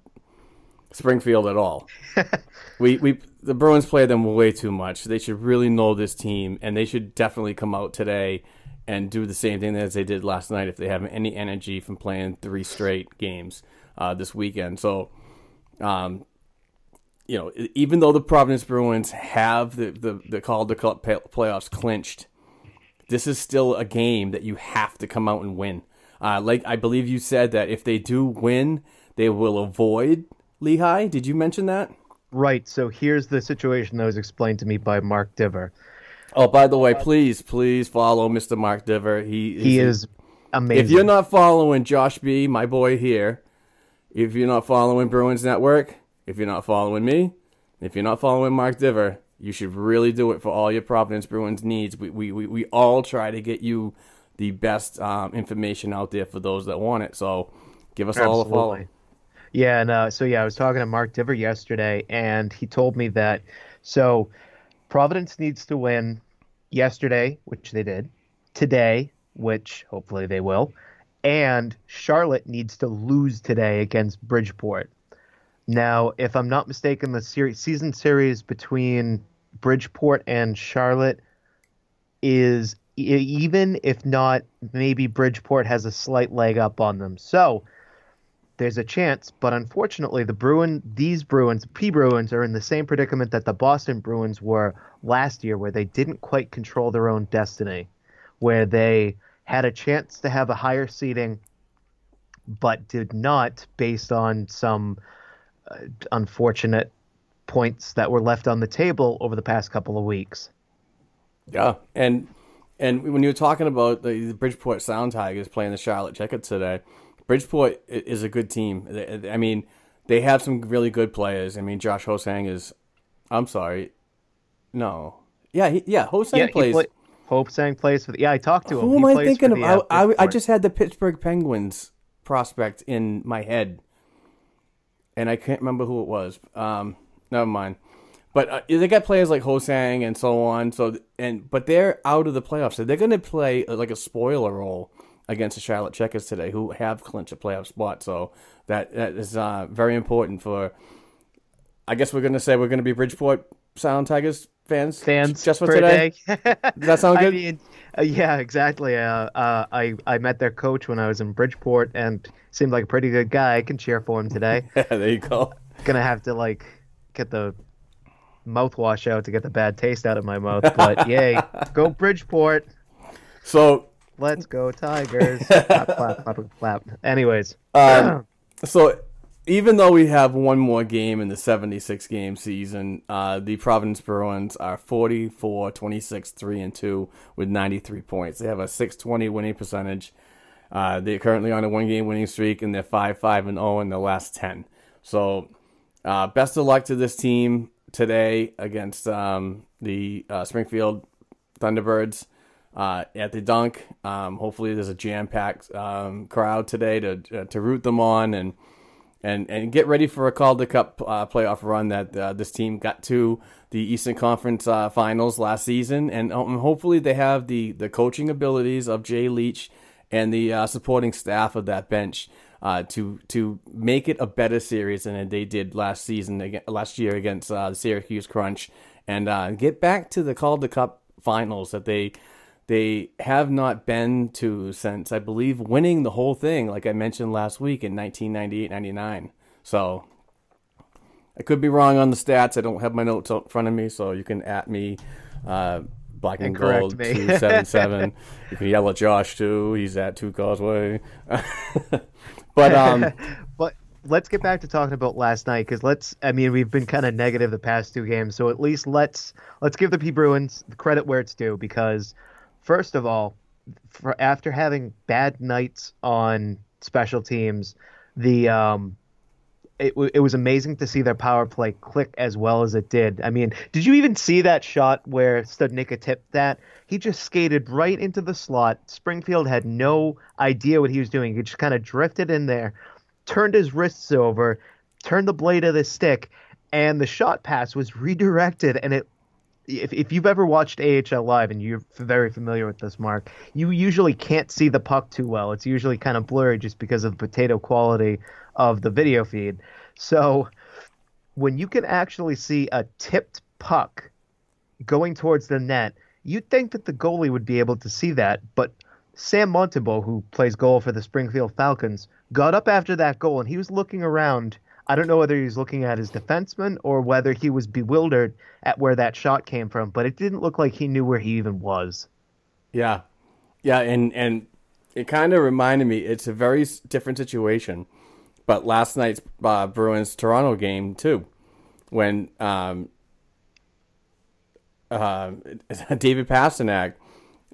Springfield at all. we we the Bruins play them way too much. They should really know this team, and they should definitely come out today and do the same thing as they did last night if they have any energy from playing three straight games uh, this weekend. So, um, you know, even though the Providence Bruins have the the, the Calder Cup playoffs clinched, this is still a game that you have to come out and win. Uh, like I believe you said that if they do win, they will avoid Lehigh. Did you mention that? Right. So here's the situation that was explained to me by Mark Divver. Oh, by the way, please, please follow Mr. Mark Divver. He he is amazing. If you're not following Josh B, my boy here, if you're not following Bruins Network, if you're not following me, if you're not following Mark Divver, you should really do it for all your Providence Bruins needs. We we we, we all try to get you the best um, information out there for those that want it. So give us Absolutely. all a follow. Yeah, and uh, so yeah, I was talking to Mark Divver yesterday, and he told me that so Providence needs to win yesterday, which they did, today, which hopefully they will, and Charlotte needs to lose today against Bridgeport. Now, if I'm not mistaken, the series, season series between Bridgeport and Charlotte is even if not maybe Bridgeport has a slight leg up on them. So there's a chance, but unfortunately, the Bruin, these Bruins, P Bruins, are in the same predicament that the Boston Bruins were last year, where they didn't quite control their own destiny, where they had a chance to have a higher seeding, but did not, based on some uh, unfortunate points that were left on the table over the past couple of weeks. Yeah, and and when you were talking about the, the Bridgeport Sound Tigers playing the Charlotte Checkers today Bridgeport is a good team. I mean, they have some really good players. I mean, Josh Ho-Sang is. I'm sorry. No. Yeah, he, yeah. Ho-Sang yeah, plays. Play, Ho-Sang plays for the. Yeah, I talked to him. Who he am I thinking of? I, I, I, just had the Pittsburgh Penguins prospect in my head, and I can't remember who it was. Um, never mind. But uh, they got players like Ho-Sang and so on. So and but they're out of the playoffs, so they're going to play uh, like a spoiler role against the Charlotte Checkers today, who have clinched a playoff spot. So that that is uh, very important for. I guess we're going to say we're going to be Bridgeport Sound Tigers fans. Fans just for, for today. Does that sound good? I mean, uh, yeah, exactly. Uh, uh, I I met their coach when I was in Bridgeport, and seemed like a pretty good guy. I can cheer for him today. yeah, there you go. Gonna have to like get the mouthwash out to get the bad taste out of my mouth, but yay, go Bridgeport. So Let's go Tigers! clap, clap, clap, clap. Anyways, um, so even though we have one more game in the 76 game season, uh, the Providence Bruins are 44, 26, 3 and 2 with 93 points. They have a 620 winning percentage. Uh, they're currently on a one game winning streak and they're 5 5 and 0 in the last 10. So, uh, best of luck to this team today against um, the uh, Springfield Thunderbirds uh, at the dunk. Um, hopefully, there's a jam packed um, crowd today to uh, to root them on and and and get ready for a Calder Cup uh, playoff run that uh, this team got to the Eastern Conference uh, Finals last season, and um, hopefully they have the the coaching abilities of Jay Leach and the uh, supporting staff of that bench. to to make it a better series than they did last season, last year against the Syracuse Crunch, and get back to the Calder Cup finals that they they have not been to since I believe winning the whole thing, like I mentioned last week in 1998-99. So I could be wrong on the stats. I don't have my notes in front of me, so you can at me. Uh, Black and, and Gold two seven seven. You can yell at Josh too. He's at Two Causeway. but um, but let's get back to talking about last night because let's. I mean, we've been kind of negative the past two games, so at least let's let's give the P Bruins the credit where it's due because first of all, for after having bad nights on special teams, the um, it, it was amazing to see their power play click as well as it did. I mean, did you even see that shot where Studnicka tipped that? He just skated right into the slot. Springfield had no idea what he was doing. He just kind of drifted in there, turned his wrists over, turned the blade of the stick, and the shot pass was redirected, and it if, if you've ever watched AHL live and you're very familiar with this, Mark, you usually can't see the puck too well. It's usually kind of blurry just because of the potato quality of the video feed. So when you can actually see a tipped puck going towards the net, you'd think that the goalie would be able to see that, but Sam Montembeault, who plays goal for the Springfield Falcons, got up after that goal and he was looking around. I don't know whether he was looking at his defenseman or whether he was bewildered at where that shot came from, but it didn't look like he knew where he even was. Yeah, yeah, and and it kind of reminded me. It's a very different situation, but last night's uh, Bruins Toronto game too, when um, uh, David Pastrnak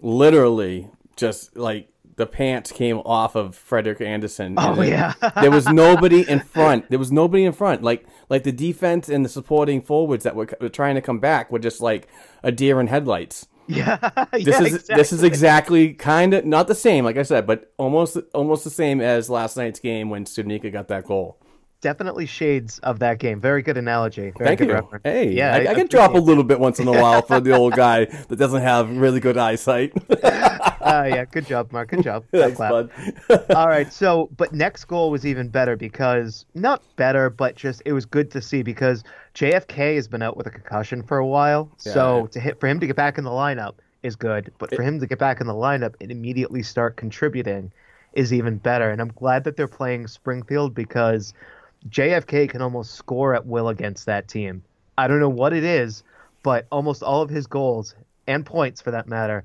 literally just like the pants came off of Frederik Andersen. Oh, yeah. there was nobody in front. There was nobody in front. Like like the defense and the supporting forwards that were, were trying to come back were just like a deer in headlights. Yeah, This yeah, is this is exactly kind of not the same, like I said, but almost almost the same as last night's game when Studnicka got that goal. definitely shades of that game. Very good analogy. Very Thank good you. reference. Hey, yeah, I, I can drop a little bit once in a while for the old guy that doesn't have really good eyesight. Uh, yeah, good job, Mark. Good job. Thanks, bud. All right, so but next goal was even better because not better, but just it was good to see because JFK has been out with a concussion for a while. So to hit for him to get back in the lineup is good, but for him to get back in the lineup and immediately start contributing is even better. And I'm glad that they're playing Springfield because JFK can almost score at will against that team. I don't know what it is, but almost all of his goals and points for that matter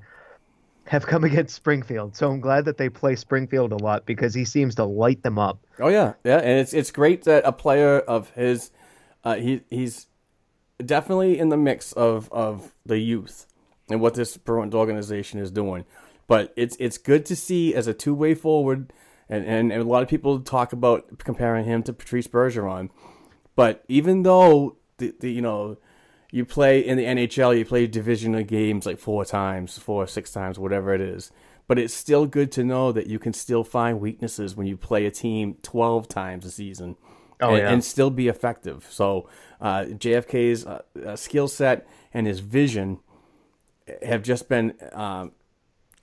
have come against Springfield. So I'm glad that they play Springfield a lot because he seems to light them up. Oh yeah, yeah, and it's it's great that a player of his, uh, he he's definitely in the mix of of the youth and what this Bruins organization is doing. But it's it's good to see as a two way forward, and, and and a lot of people talk about comparing him to Patrice Bergeron. But even though the, the you know you play in the NHL, you play divisional games like four times, four or six times, whatever it is. But it's still good to know that you can still find weaknesses when you play a team 12 times a season Oh, and, yeah. and still be effective. So uh, JFK's uh, uh, skill set and his vision have just been um,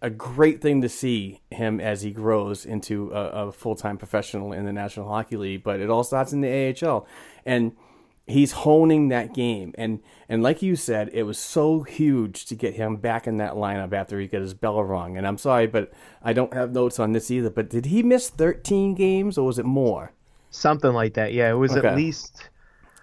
a great thing to see him as he grows into a, a full time professional in the National Hockey League. But it all starts in the AHL, and he's honing that game. And and like you said, it was so huge to get him back in that lineup after he got his bell rung. And I'm sorry, but I don't have notes on this either. But did he miss 13 games or was it more? Something like that. Yeah, it was Okay. at least.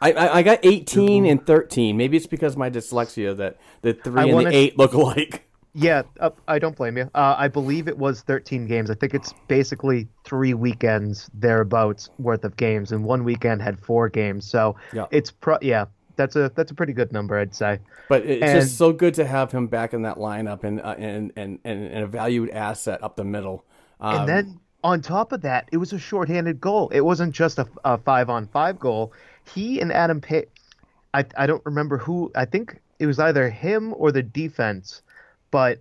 I, I, I got 18 mm-hmm. and 13. Maybe it's because of my dyslexia that the three I and wanna- the eight look alike. Yeah, uh, I don't blame you. Uh, I believe it was 13 games. I think it's basically three weekends thereabouts worth of games, and one weekend had four games. So Yeah. it's pro. Yeah, that's a that's a pretty good number, I'd say. But it's And- just so good to have him back in that lineup and uh, and, and, and, and a valued asset up the middle. Um, and then on top of that, it was a shorthanded goal. It wasn't just a, a five on five goal. He and Adam Pay, I I don't remember who. I think it was either him or the defense, but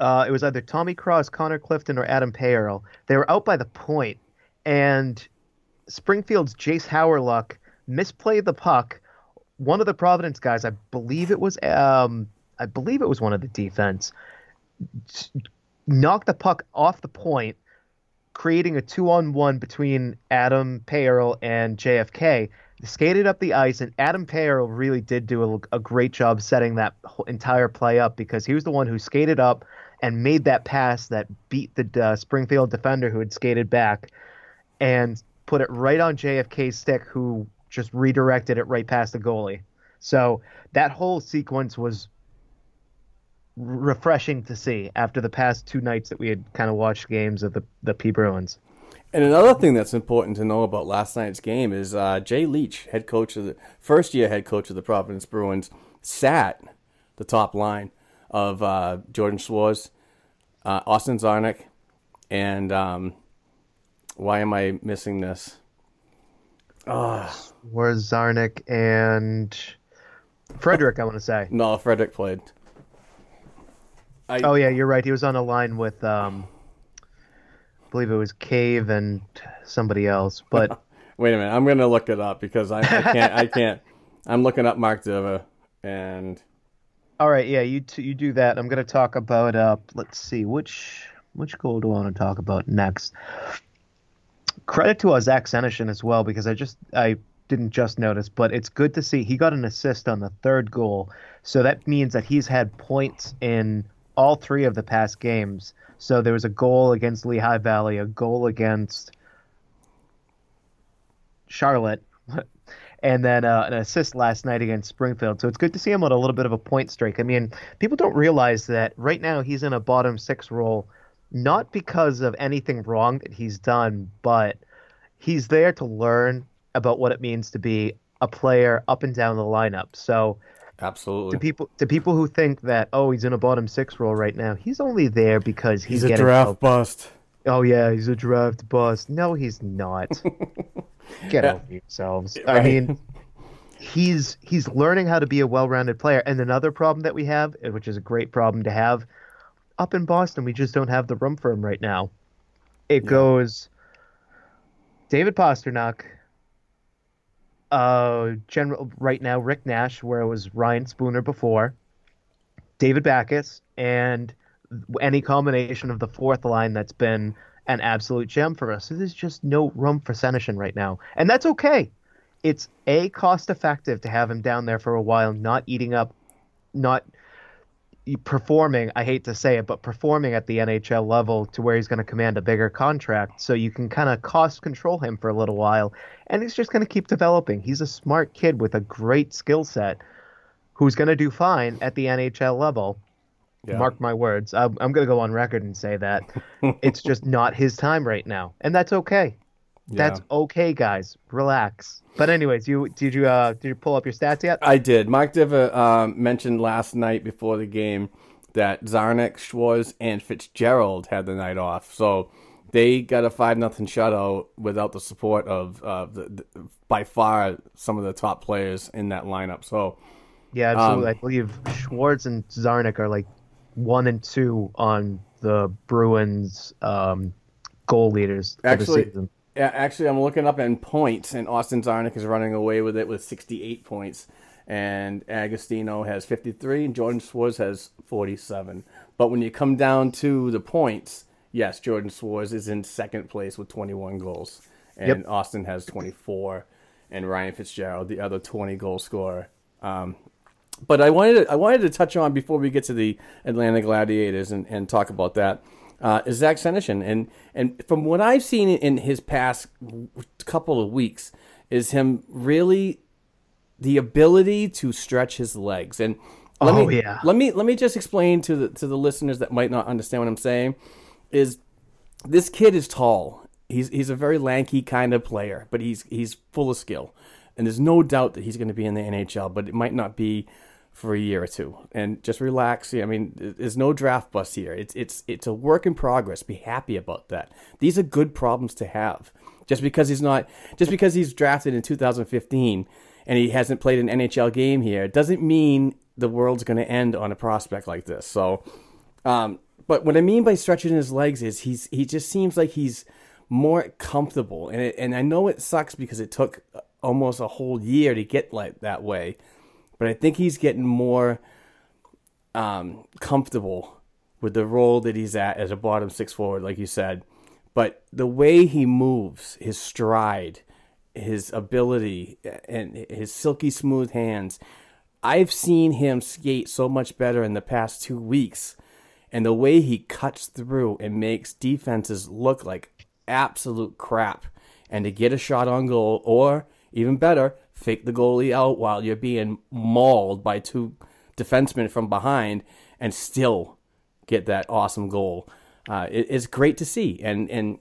uh, it was either Tommy Cross, Connor Clifton, or Adam Payerl. They were out by the point, and Springfield's Jayce Hawryluk misplayed the puck. One of the Providence guys, I believe it was, um, I believe it was one of the defense, knocked the puck off the point, creating a two-on-one between Adam Payerl and JFK. Skated up the ice, and Adam Payerl really did do a, a great job setting that entire play up because he was the one who skated up and made that pass that beat the uh, Springfield defender who had skated back, and put it right on JFK's stick, who just redirected it right past the goalie. So that whole sequence was refreshing to see after the past two nights that we had kind of watched games of the the P Bruins. And another thing that's important to know about last night's game is uh, Jay Leach, head coach of the first year head coach of the Providence Bruins, sat the top line of uh, Jordan Schwartz, uh, Austin Czarnik, and um, why am I missing this? Where's Czarnik and Frederick? I want to say. No, Frederick played. I, Oh yeah, you're right. He was on a line with um, believe it was Cave and somebody else. But Wait a minute, I'm gonna look it up because I, I can't. I can't. I'm looking up Mark Divver, and All right, yeah, you t- you do that. I'm going to talk about. Uh, let's see, which which goal do I want to talk about next? Credit to uh, Zach Senyshyn as well because I just I didn't just notice, but it's good to see he got an assist on the third goal, so that means that he's had points in all three of the past games. So there was a goal against Lehigh Valley, a goal against Charlotte, and then uh, an assist last night against Springfield. So it's good to see him on a little bit of a point streak. I mean, people don't realize that right now he's in a bottom six role, not because of anything wrong that he's done, but he's there to learn about what it means to be a player up and down the lineup. So Absolutely. to people to people who think that oh he's in a bottom six role right now, he's only there because he's, He's a getting draft help. bust. Oh yeah, he's a draft bust. No, he's not. Get Yeah. over yourselves. I mean, he's he's learning how to be a well-rounded player. And another problem that we have, which is a great problem to have, up in Boston, we just don't have the room for him right now. It goes David Pastrnak, uh, general right now Rick Nash, where it was Ryan Spooner before, David Backes, and any combination of the fourth line that's been an absolute gem for us. There's just no room for Senyshyn right now, and that's okay. It's a cost effective to have him down there for a while, not eating up, not performing. I hate to say it, but performing at the NHL level to where he's going to command a bigger contract. So you can kind of cost control him for a little while, and he's just going to keep developing. He's a smart kid with a great skill set, who's going to do fine at the NHL level. Yeah. Mark my words. I'm, I'm going to go on record and say that it's just not his time right now, and that's okay. That's okay, guys. Relax. But anyways, you did you uh did you pull up your stats yet? I did. Mark Divver um, mentioned last night before the game that Czarnik, Szwarz, and Fitzgerald had the night off. So they got a 5 nothing shutout without the support of uh, the, the, by far some of the top players in that lineup. So Yeah, absolutely. Um, I believe Szwarz and Czarnik are like one and two on the Bruins um, goal leaders for Actually- the season. Yeah, actually, I'm looking up in points, and Austin Czarnik is running away with it with 68 points, and Agostino has 53, and Jordan Szwarz has 47. But when you come down to the points, yes, Jordan Szwarz is in second place with 21 goals, and Yep. Austin has 24, and Ryan Fitzgerald, the other 20 goal scorer. Um, but I wanted to, I wanted to touch on before we get to the Atlanta Gladiators and, and talk about that uh, is Zach Senyshyn and and from what I've seen in his past couple of weeks is him really the ability to stretch his legs and let Oh, me yeah. let me let me just explain to the to the listeners that might not understand what I'm saying is this kid is tall. He's he's a very lanky kind of player, but he's he's full of skill. And there's no doubt that he's going to be in the NHL, but it might not be for a year or two. And just relax. I mean, there's no draft bust here. It's it's it's a work in progress. Be happy about that. These are good problems to have. Just because he's not just because he's drafted in 2015 and he hasn't played an NHL game here doesn't mean the world's going to end on a prospect like this. So um, but what I mean by stretching his legs is he's he just seems like he's more comfortable, and it, and I know it sucks because it took almost a whole year to get like that way, but I think he's getting more um, comfortable with the role that he's at as a bottom six forward, like you said. But the way he moves, his stride, his ability, and his silky smooth hands, I've seen him skate so much better in the past two weeks. And the way he cuts through and makes defenses look like absolute crap. And to get a shot on goal, or even better, fake the goalie out while you're being mauled by two defensemen from behind and still get that awesome goal. Uh, it, it's great to see. And, and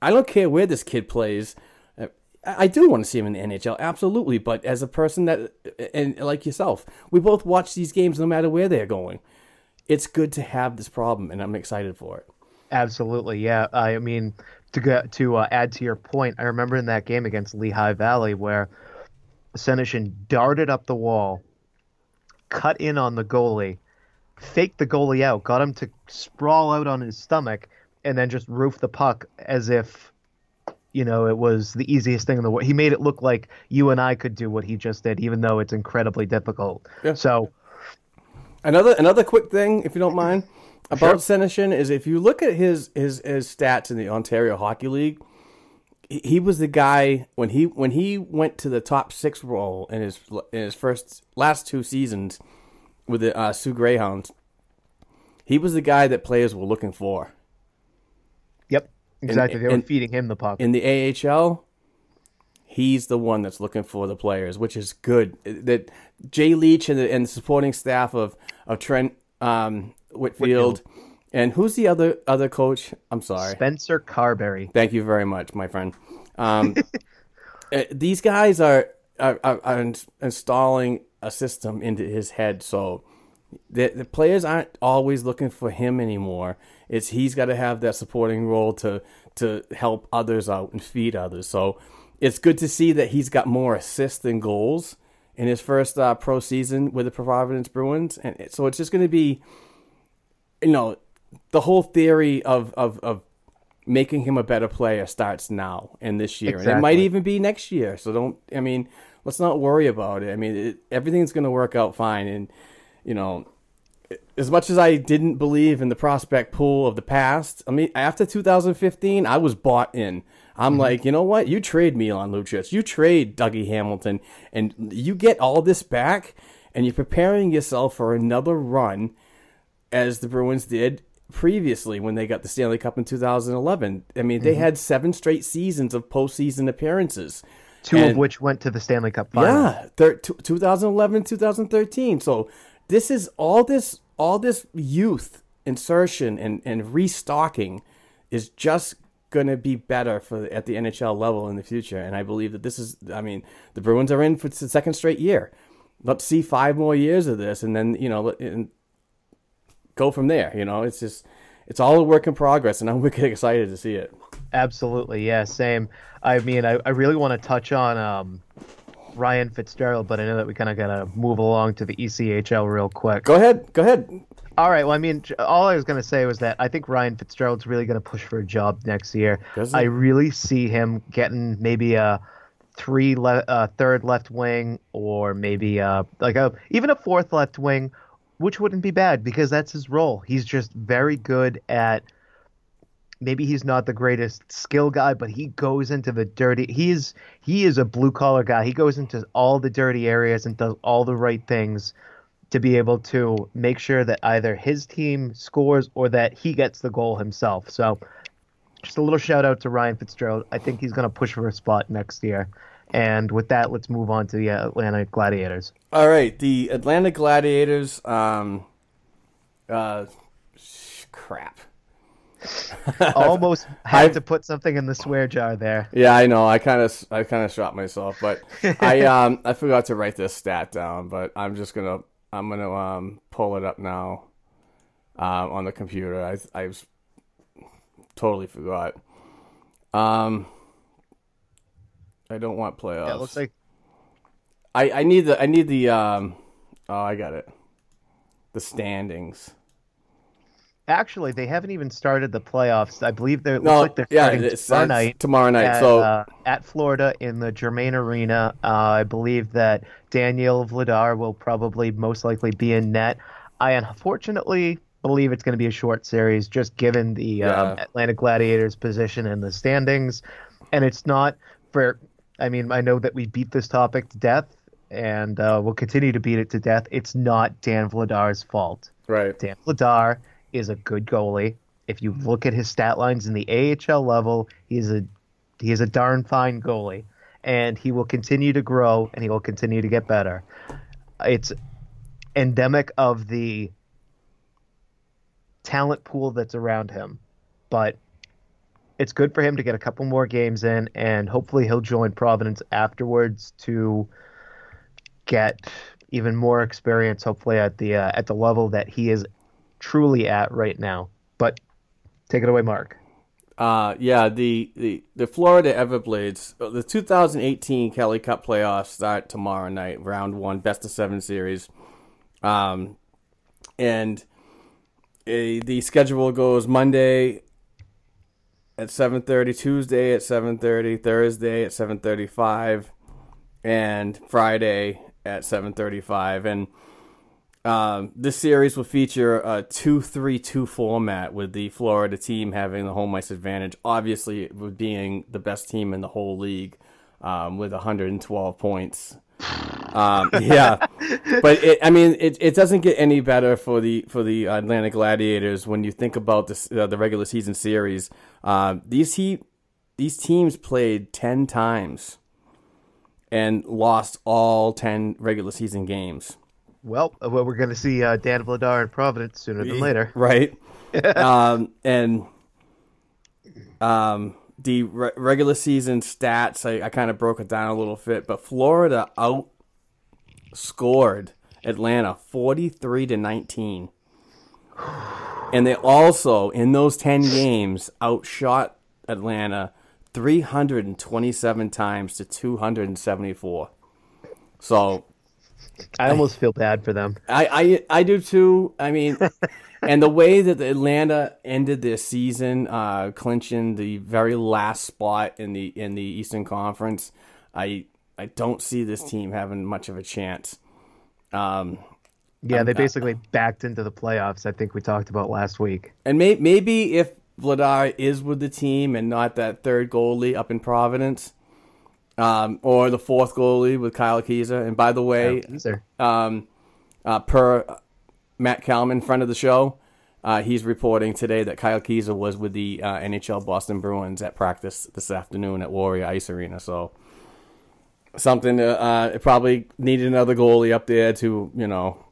I don't care where this kid plays. Uh, I do want to see him in the NHL, absolutely. But as a person that, and like yourself, we both watch these games no matter where they're going. It's good to have this problem, and I'm excited for it. Absolutely, yeah. I mean, to to uh, add to your point, I remember in that game against Lehigh Valley where Senyshyn darted up the wall, cut in on the goalie, faked the goalie out, got him to sprawl out on his stomach, and then just roofed the puck as if, you know, it was the easiest thing in the world. He made it look like you and I could do what he just did, even though it's incredibly difficult. Yeah. So Another another quick thing, if you don't mind, about Senyshyn is if you look at his his his stats in the Ontario Hockey League, he, was the guy when he when he went to the top six role in his in his first last two seasons with the uh, Soo Greyhounds. He was the guy that players were looking for. Yep, exactly. they were in- feeding him the puck. in the AHL, he's the one that's looking for the players, which is good. That Jay Leach and the, and the supporting staff of of Trent um, Whitfield, and who's the other other coach? I'm sorry, Spencer Carbery. Thank you very much, my friend. Um, uh, these guys are are, are, are installing a system into his head, so the the players aren't always looking for him anymore. It's he's got to have that supporting role to to help others out and feed others. So it's good to see that he's got more assists than goals in his first uh, pro season with the Providence Bruins, and so it's just going to be, you know, the whole theory of of of making him a better player starts now and this year, and it might even be next year. So don't. I mean, let's not worry about it. I mean, it, everything's going to work out fine, and you know, as much as I didn't believe in the prospect pool of the past, I mean, after 2015, I was bought in. I'm mm-hmm. like, you know what? You trade Milan Lucic, you trade Dougie Hamilton, and you get all this back, and you're preparing yourself for another run, as the Bruins did previously when they got the Stanley Cup in 2011. I mean, they mm-hmm. had seven straight seasons of postseason appearances. Two of which went to the Stanley Cup final. yeah, thir- t- 2011, 2013. So this is all this all this youth insertion and, and restocking is just going to be better for at the NHL level in the future. And I believe that this is. I mean, the Bruins are in for the second straight year. Let's see five more years of this, and then you know, and go from there. You know, it's just it's all a work in progress, and I'm wicked excited to see it. Absolutely, yeah, same. I mean, I, I really want to touch on um, Ryan Fitzgerald, but I know that we kind of got to move along to the ECHL real quick. Go ahead, go ahead. All right. Well, I mean, all I was going to say was that I think Ryan Fitzgerald's really going to push for a job next year. I really see him getting maybe a three le- uh, third left wing or maybe uh, like a even a fourth left wing, which wouldn't be bad because that's his role. He's just very good at. Maybe he's not the greatest skill guy, but he goes into the dirty. He's he is a blue collar guy. He goes into all the dirty areas and does all the right things to be able to make sure that either his team scores or that he gets the goal himself. So, just a little shout out to Ryan Fitzgerald. I think he's going to push for a spot next year. And with that, let's move on to the Atlanta Gladiators. All right, the Atlanta Gladiators. Um, uh, sh- crap. Almost had to put something in the swear jar there. Yeah, I know. I kind of, I kind of shot myself, but I, um, I forgot to write this stat down. But I'm just gonna, I'm gonna, um, pull it up now, um, on the computer. I, I was totally forgot. Um, I don't want playoffs. Yeah, it looks like I, I need the, I need the, um, oh, I got it. The standings. actually they haven't even started the playoffs. I believe they're No, like they're yeah, starting tomorrow night. tomorrow night, At, so- uh, at Florida in the Germain Arena, uh, I believe that Daniel Vladar will probably most likely be in net. I unfortunately believe it's going to be a short series, just given the um, Atlanta Gladiators' position in the standings, and it's not for. I mean, I know that we beat this topic to death, and uh, we'll continue to beat it to death. It's not Dan Vladar's fault. Right. Dan Vladar is a good goalie. If you look at his stat lines in the AHL level, he's a he is a darn fine goalie, and he will continue to grow and he will continue to get better. It's endemic of the talent pool that's around him, but it's good for him to get a couple more games in, and hopefully he'll join Providence afterwards to get even more experience. Hopefully at the uh, at the level that he is truly at right now. But take it away, Mark. Uh, yeah, the, the, the Florida Everblades, uh, the 2018 Kelly Cup playoffs start tomorrow night, round one, best of seven series. Um, and uh, the schedule goes Monday at 7.30, Tuesday at 7.30, Thursday at 7.35, and Friday at 7.35. And um, this series will feature a 2-3-2 format with the Florida team having the home ice advantage. Obviously, with being the best team in the whole league um, with 112 points. Um, yeah, but it, I mean, it, it doesn't get any better for the for the Atlanta Gladiators when you think about this, uh, the regular season series. Um, these he, these teams played ten times and lost all ten regular season games. Well, uh, well we're going to see uh, Dan Vladar in Providence sooner than later. right? um, and um, the re- regular season stats, I, I kind of broke it down a little bit, but Florida outscored Atlanta 43 to 19. And they also, in those 10 games, outshot Atlanta 327 times to 274. So I almost feel bad for them. I, I, I do too. I mean, and the way that Atlanta ended their season, uh, clinching the very last spot in the in the Eastern Conference, I I don't see this team having much of a chance. Um, yeah, they basically backed into the playoffs. I think we talked about last week. And may, maybe if Vladar is with the team and not that third goalie up in Providence, um, or the fourth goalie with Kyle Keyser. And by the way, um, uh, per Matt Kalman, friend of the show, uh, he's reporting today that Kyle Keyser was with the uh, NHL Boston Bruins at practice this afternoon at Warrior Ice Arena. So something to, uh, it probably needed another goalie up there to you know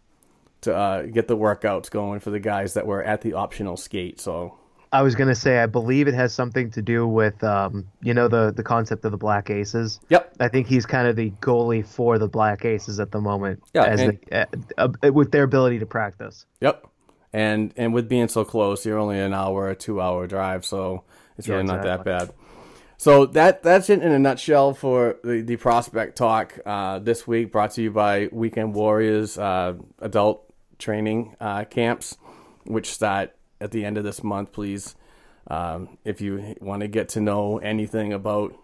to uh, get the workouts going for the guys that were at the optional skate. So I was gonna say, I believe it has something to do with, um, you know, the the concept of the Black Aces. Yep. I think he's kind of the goalie for the Black Aces at the moment. Yeah, as and- the, uh, uh, with their ability to practice. Yep. And and with being so close, you're only an hour or two hour drive, so it's Yeah, really not that bad. So that that's it in a nutshell for the, the prospect talk uh, this week. Brought to you by Weekend Warriors uh, adult training uh, camps, which start at the end of this month. Please, um, if you want to get to know anything about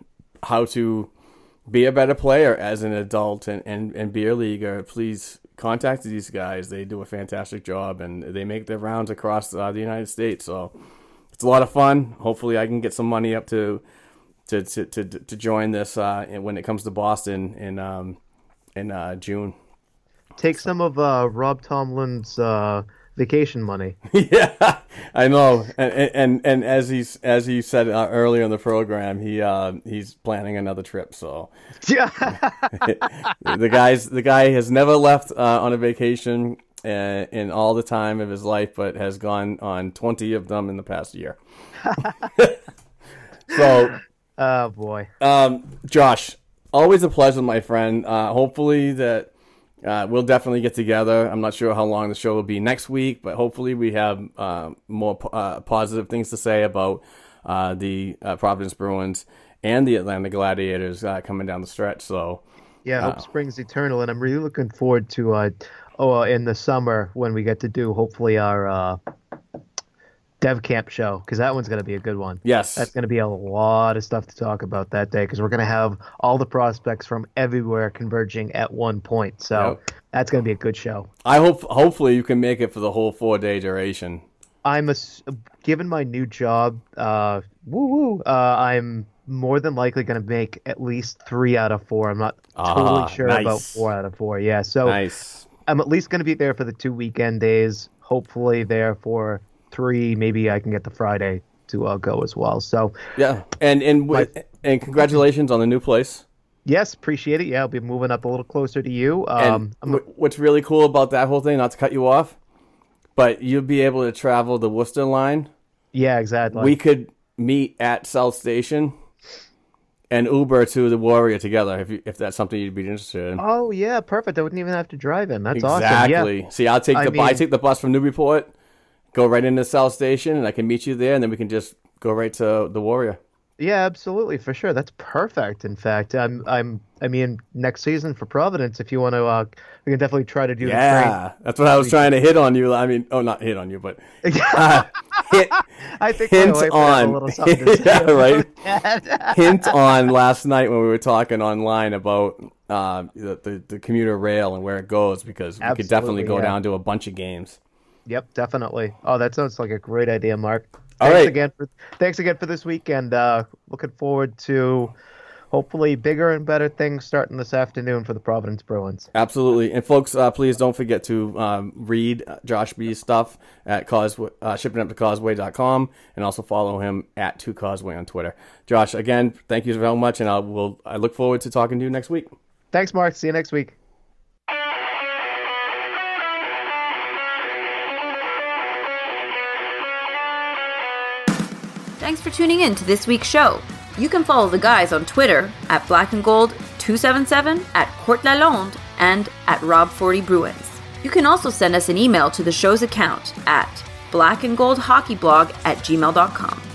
how to be a better player as an adult and, and, and be a leaguer, please contact these guys. They do a fantastic job and they make their rounds across uh, the United States. So it's a lot of fun. Hopefully, I can get some money up to to to to, to join this uh, when it comes to Boston in um, in uh, June. Take some of uh, Rob Tomlin's uh, vacation money. yeah, I know, and and and as he's as he said uh, earlier in the program, he uh, he's planning another trip. So Yeah. the guys the guy has never left uh, on a vacation in all the time of his life, but has gone on twenty of them in the past year. so, oh boy, um, Josh, always a pleasure, my friend. Uh, hopefully that. Uh, we'll definitely get together. I'm not sure how long the show will be next week, but hopefully we have uh, more po- uh, positive things to say about uh, the uh, Providence Bruins and the Atlanta Gladiators uh, coming down the stretch. So, Yeah, Hope Springs Eternal, and I'm really looking forward to uh, oh uh, in the summer when we get to do hopefully our uh, Dev Camp show because that one's going to be a good one. Yes. that's going to be a lot of stuff to talk about that day because we're going to have all the prospects from everywhere converging at one point. So that's going to be a good show. I hope hopefully you can make it for the whole four day duration. I'm a, given my new job, uh, woo woo, uh, I'm more than likely going to make at least three out of four. I'm not Ah, totally sure about four out of four. Yeah, so Nice. I'm at least going to be there for the two weekend days. Hopefully, there for three. Maybe I can get the Friday to uh, go as well. So Yeah, and and wi- and congratulations on the new place. yes, appreciate it. Yeah, I'll be moving up a little closer to you. Um, and wh- what's really cool about that whole thing, not to cut you off, but you'll be able to travel the Worcester line. yeah, exactly. we could meet at South Station and Uber to the Warrior together if you, if that's something you'd be interested in. Oh yeah, perfect. I wouldn't even have to drive in. That's awesome. exactly. Yeah. See, I'll take the I mean- take the bus from Newburyport, go right into South Station, and I can meet you there, and then we can just go right to the Warrior. Yeah, absolutely, for sure. That's perfect. In fact, I'm, I'm, I mean, next season for Providence, if you want to, uh, we can definitely try to do. Yeah, that's what I was trying to hit on you. I mean, oh, not hit on you, but uh, hit, I think hint my wife would a on, little something say yeah, right. hint on last night when we were talking online about uh, the, the the commuter rail and where it goes because we could definitely go yeah. down to a bunch of games. Yep, definitely. Oh, that sounds like a great idea, Mark. All Thanks right. again for thanks again for this week, and uh, looking forward to hopefully bigger and better things starting this afternoon for the Providence Bruins. Absolutely, and folks, uh, please don't forget to um, read Josh B's stuff at causeway, uh, shipping up to causeway.com and also follow him at two causeway on Twitter. Josh, again, thank you very much, and I will I look forward to talking to you next week. Thanks, Mark. See you next week. Thanks for tuning in to this week's show. You can follow the guys on Twitter at Black and Gold 277, at Court Lalonde, and at Rob40 Bruins. You can also send us an email to the show's account at blackandgoldhockeyblog at gmail.com.